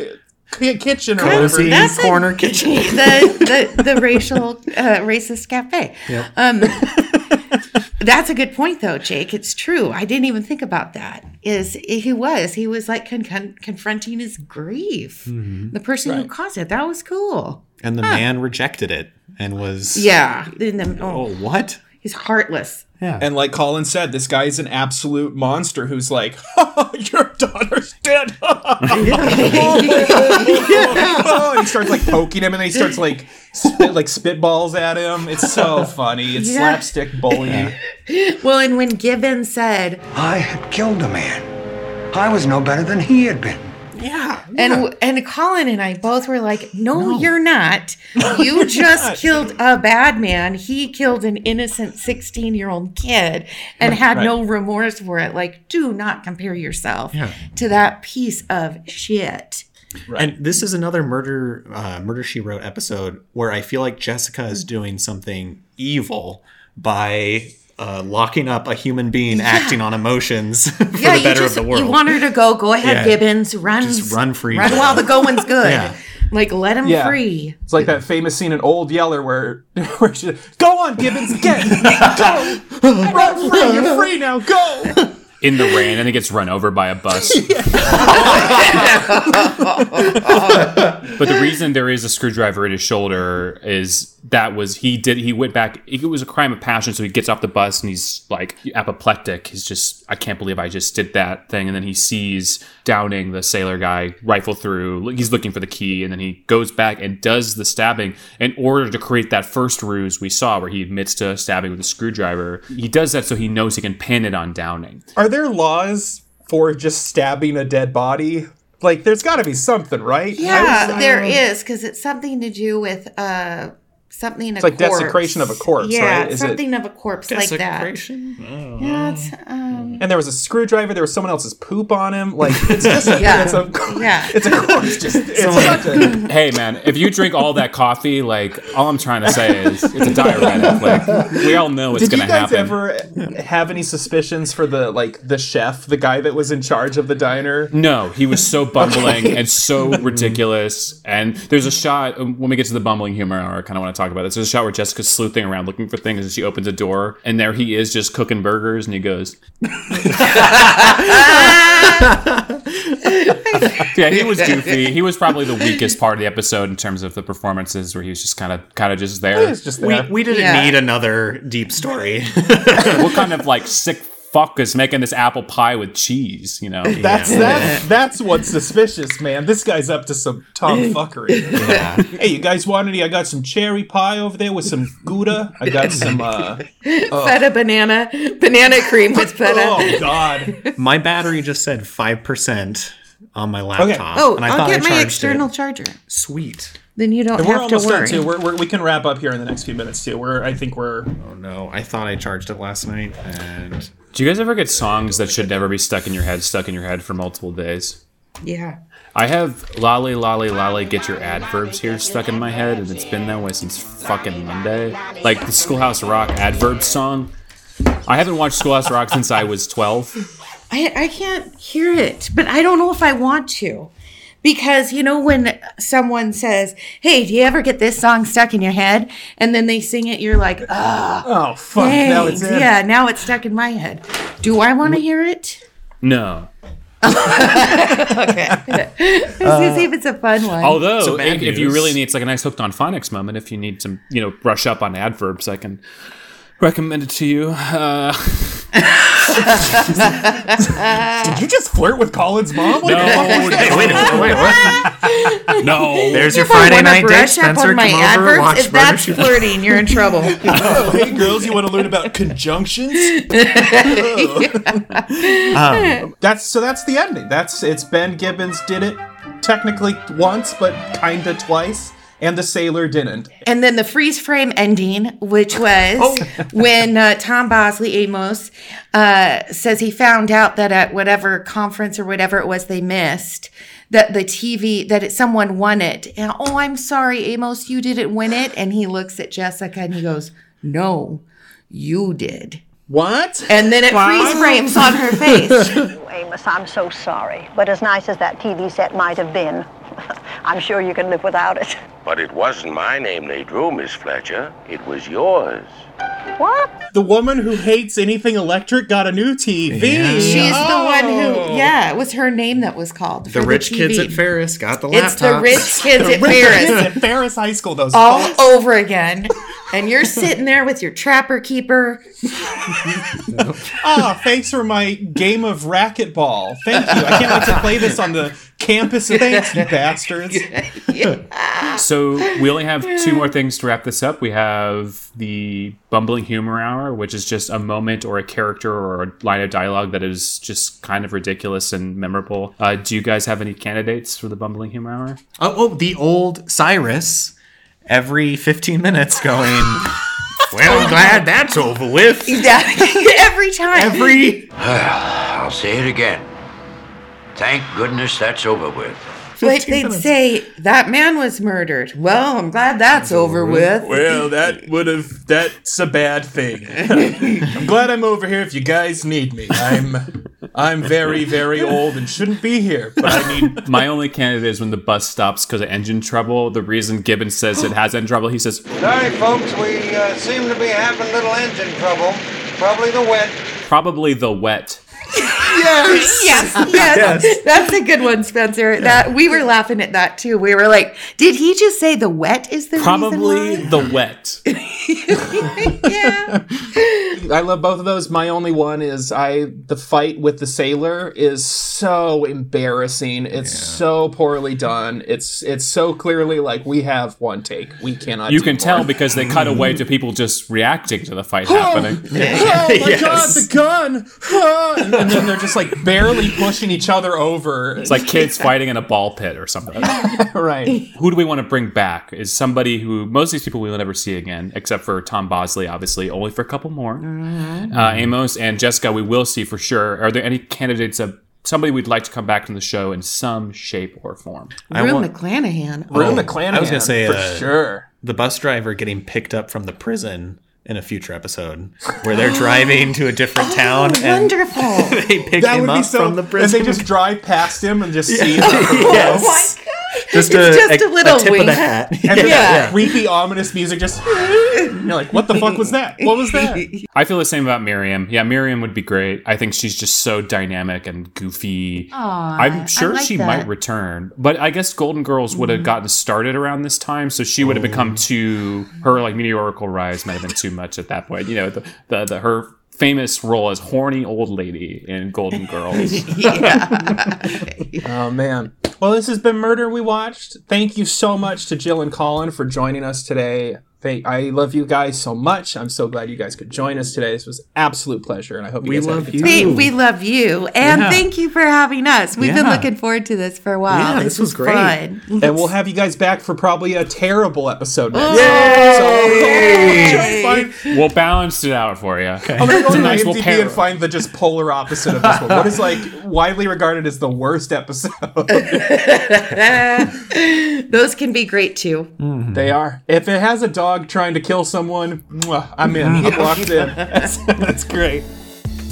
S5: ki- kitchen or
S3: Cozy
S5: whatever
S4: That's a-
S3: corner kitchen.
S4: the, the the racial uh, racist cafe.
S3: Yep.
S4: Um, that's a good point, though, Jake. It's true. I didn't even think about that. Is he was he was like con- con- confronting his grief,
S3: Mhm.
S4: the person who caused it. That was cool.
S3: And the
S4: Huh.
S3: man rejected it and was.
S4: Yeah. In the,
S3: Oh,
S4: oh,
S3: what?
S4: He's heartless.
S3: Yeah.
S5: and like colin said this guy is an absolute monster who's like your daughter's dead and he starts like poking him and then he starts like spit, like spitballs at him it's so funny it's
S4: Yeah.
S5: slapstick bullying
S4: Well, and when Gibbon said,
S16: I had killed a man. I was no better than he had been.
S4: Yeah. And and Colin and I both were like, no, you're not. You just killed a bad man. He killed an innocent 16 year old kid and had
S3: Right.
S4: no remorse for it. Like, do not compare yourself
S3: Yeah.
S4: to that piece of shit.
S3: And this is another murder uh, murder she wrote episode where I feel like Jessica is doing something evil by uh, locking up a human being acting on emotions for
S4: yeah,
S3: the better
S4: just
S3: of the world.
S4: you want her to go. Go ahead,
S3: Yeah.
S4: Gibbons. Run,
S3: Just run free.
S4: Run while the going's good.
S3: Yeah.
S4: Like let him
S5: Yeah.
S4: free.
S5: It's like that famous scene in Old Yeller where, where she, go on, Gibbons, get, go, run free, you're free now, go.
S2: In the rain and then gets run over by a bus. but the reason there is a screwdriver in his shoulder is that was he did he went back it was a crime of passion so he gets off the bus and he's like apoplectic. He's just i can't believe i just did that thing. And then he sees downing the sailor guy rifle through he's looking for the key and then he goes back and does the stabbing in order to create that first ruse we saw where he admits to stabbing with a screwdriver he does that so he knows he can pin it on downing
S5: Are there laws for just stabbing a dead body? Like, there's got to be something, right?
S4: Yeah,
S5: I was-
S4: there is because it's something to do with uh something.
S5: It's
S4: a
S5: like
S4: corpse.
S5: desecration of a corpse,
S4: Yeah,
S5: right? Is it-
S4: something of a corpse like that. Yeah, it's, um,
S5: And there was a screwdriver. There was someone else's poop on him. Like it's just
S4: Yeah.
S5: it's a
S4: yeah.
S5: it's a corpse. Just it's such a,
S2: hey man if you drink all that coffee like all i'm trying to say is it's a diuretic like we all know it's
S5: Did
S2: gonna happen.
S5: Did you guys
S2: happen
S5: ever have any suspicions for the like the chef, the guy that was in charge of the diner?
S2: No, he was so bumbling
S5: Okay.
S2: and so ridiculous. And there's a shot um, when we get to the bumbling humor hour. I kind of want to talk about this. There's a shot where Jessica's sleuthing around looking for things, and she opens a door, and there he is, just cooking burgers, and he goes. yeah, he was goofy. He was probably the weakest part of the episode in terms of the performances, where he was just kind of, kind of just there.
S3: Just We, we didn't
S4: Yeah.
S3: need another deep story.
S2: what kind of like sick fuck is making this apple pie with cheese? You know,
S5: That's that's that's what's suspicious, man. This guy's up to some tomfuckery. Hey, you guys want any? I got some cherry pie over there with some gouda. I got some. uh oh.
S4: feta banana, banana cream with feta.
S5: Oh God!
S3: my battery just said 5% on my laptop.
S4: Oh,
S3: and I
S4: I'll
S3: thought
S4: get
S3: I
S4: my external
S3: it.
S4: charger.
S3: Sweet.
S4: Then you don't
S5: And we're
S4: have to
S5: almost done
S4: worry.
S5: too. We're, we're, we can wrap up here in the next few minutes too. We're I think we're.
S3: Oh no, I thought I charged it last night and
S2: Do you guys ever get songs that should never be stuck in your head, stuck in your head for multiple days?
S4: Yeah.
S2: I have lolly lolly lolly get your adverbs here stuck in my head, and it's been that way since fucking Monday. Like the Schoolhouse Rock adverb song. I haven't watched Schoolhouse Rock since I was twelve.
S4: I, I can't hear it, but I don't know if I want to. Because, you know, when someone says, Hey, do you ever get this song stuck in your head? And then they sing it, you're like, Ah,
S5: Oh fuck! Now it's in.
S4: yeah, now it's stuck in my head. Do I want to hear it?
S2: No.
S4: okay. I was gonna see if it's a fun one.
S2: Although,
S3: bad
S2: if, if you really need, it's like a nice hooked on phonics moment. If you need some, you know, brush up on adverbs, I can recommend it to you. Uh,
S5: Did you just flirt with Colin's mom? What
S2: no,
S5: the fuck was
S2: no,
S5: that?
S3: wait, wait, what?
S2: no.
S3: There's your
S4: If
S3: Friday night date, Spencer.
S4: on my
S3: Come over,
S4: adverbs,
S3: watch
S4: if that's
S3: Murder,
S4: flirting, you're in trouble.
S5: Oh, hey girls, you want to learn about conjunctions?
S3: Um,
S5: That's so. That's the ending. That's it's Ben Gibbons did it technically once, but kinda twice, and the sailor didn't.
S4: And then the freeze frame ending, which was
S5: Oh.
S4: when uh, Tom Bosley Amos uh, says he found out that at whatever conference or whatever it was they missed, that the TV that it, someone won it. And oh, I'm sorry, Amos, you didn't win it. And he looks at Jessica and he goes, "No, you did."
S5: What?
S4: And then it freeze frames on her face.
S6: Amos, I'm so sorry. But as nice as that TV set might have been, I'm sure you can live without it.
S9: But it wasn't my name they drew, Miss Fletcher. It was yours.
S6: What?
S5: The woman who hates anything electric got a new TV.
S4: She's the one who, yeah, it was her name that was called.
S3: the
S4: for
S3: rich kids
S4: TV.
S3: at Ferris got the
S4: It's the rich kids
S5: The
S4: at
S5: rich
S4: Ferris.
S5: kids at Ferris High School. Those
S4: all
S5: fucks.
S4: over again. And you're sitting there with your trapper keeper.
S5: Ah, thanks for my game of racquetball. Thank you. I can't wait to play this on the campus. Thanks, you bastards.
S2: So we only have two more things to wrap this up. We have the bumbling humor hour, which is just a moment or a character or a line of dialogue that is just kind of ridiculous and memorable. Uh, do you guys have any candidates for the bumbling humor hour?
S3: Oh, oh, the old Cyrus every 15 minutes going, Well, I'm glad that's over with.
S4: Every time.
S3: Every.
S15: I'll say it again. Thank goodness that's over with.
S4: Like they'd say, that man was murdered. Well, I'm glad that's over with.
S5: Well, that would have. That's a bad thing. I'm glad I'm over here if you guys need me. I'm. I'm very, very old and shouldn't be here, but I need.
S2: My only candidate is when the bus stops because of engine trouble. The reason Gibbons says it has engine trouble, he says,
S10: Sorry, folks, we uh, seem to be having little engine trouble. Probably the wet.
S2: probably the wet.
S4: Yes, yes, yes. That's a good one, Spencer. That we were laughing at that too. We were like, did he just say the wet is the
S2: Probably
S4: reason
S2: the wet. Yeah.
S5: I love both of those. My only one is I the fight with the sailor is so embarrassing. It's so poorly done. It's it's so clearly like we have one take. We cannot.
S2: You
S5: do
S2: can
S5: more.
S2: tell because they cut away to people just reacting to the fight happening.
S5: Oh my god, the gun! Ah, and, and then they're just like barely pushing each other over.
S2: It's like kids fighting in a ball pit or something.
S5: right.
S2: Who do we want to bring back? Is somebody who most of these people we will never see again, except for Tom Bosley, obviously, only for a couple more. Uh, Amos and Jessica, we will see for sure. Are there any candidates of somebody we'd like to come back to the show in some shape or form?
S4: Rue McClanahan.
S5: Rue
S3: Oh,
S5: McClanahan,
S3: I was gonna say
S5: for
S3: uh,
S5: sure.
S3: the bus driver getting picked up from the prison in a future episode where they're driving to a different oh, town and
S4: Wonderful.
S3: they pick
S5: That
S3: him
S5: would be
S3: up
S5: so.
S3: from the
S5: and they just drive past him and just see. him.
S3: yes.
S4: Oh my god.
S3: Just
S4: It's
S3: a,
S4: just a little
S3: tip
S4: wink.
S3: of the hat.
S5: And then
S4: Yeah.
S5: creepy, ominous music just. You're like, what the fuck was that? What was that?
S2: I feel the same about Miriam. Yeah, Miriam would be great. I think she's just so dynamic and goofy.
S4: Aw,
S2: I'm sure
S4: like
S2: she
S4: that.
S2: might return, but I guess Golden Girls would have mm-hmm. gotten started around this time, so she would have become oh. too her like meteorical rise might have been too much at that point. You know, the the, the her famous role as horny old lady in Golden Girls.
S5: Oh man. Well, this has been Murder We Watched. Thank you so much to Jill and Colin for joining us today. Thank, I love you guys so much. I'm so glad you guys could join us today. This was absolute pleasure, and I hope you
S3: We
S5: guys
S3: love
S5: had a good
S3: you.
S4: We, we love you. And
S3: Yeah.
S4: thank you for having us. We've been looking forward to this for a while.
S3: Yeah,
S4: this,
S3: this was great.
S4: fun.
S5: And we'll have you guys back for probably a terrible episode next.
S3: Yay!
S5: So, oh, find,
S2: we'll balance it out for you.
S5: I'm gonna go to
S2: nice little
S5: IMDb
S2: pair.
S5: and find the just polar opposite of this one. What is like widely regarded as the worst episode?
S4: Those can be great too.
S5: They are. If it has a dog trying to kill someone, mwah, I'm in. I'm locked in. That's, that's great.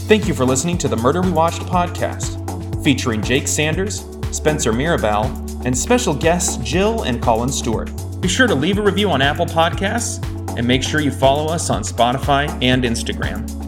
S1: Thank you for listening to the Murder We Watched podcast, featuring Jake Sanders, Spencer Mirabal, and special guests Jill and Colin Stewart. Be sure to leave a review on Apple Podcasts and make sure you follow us on Spotify and Instagram.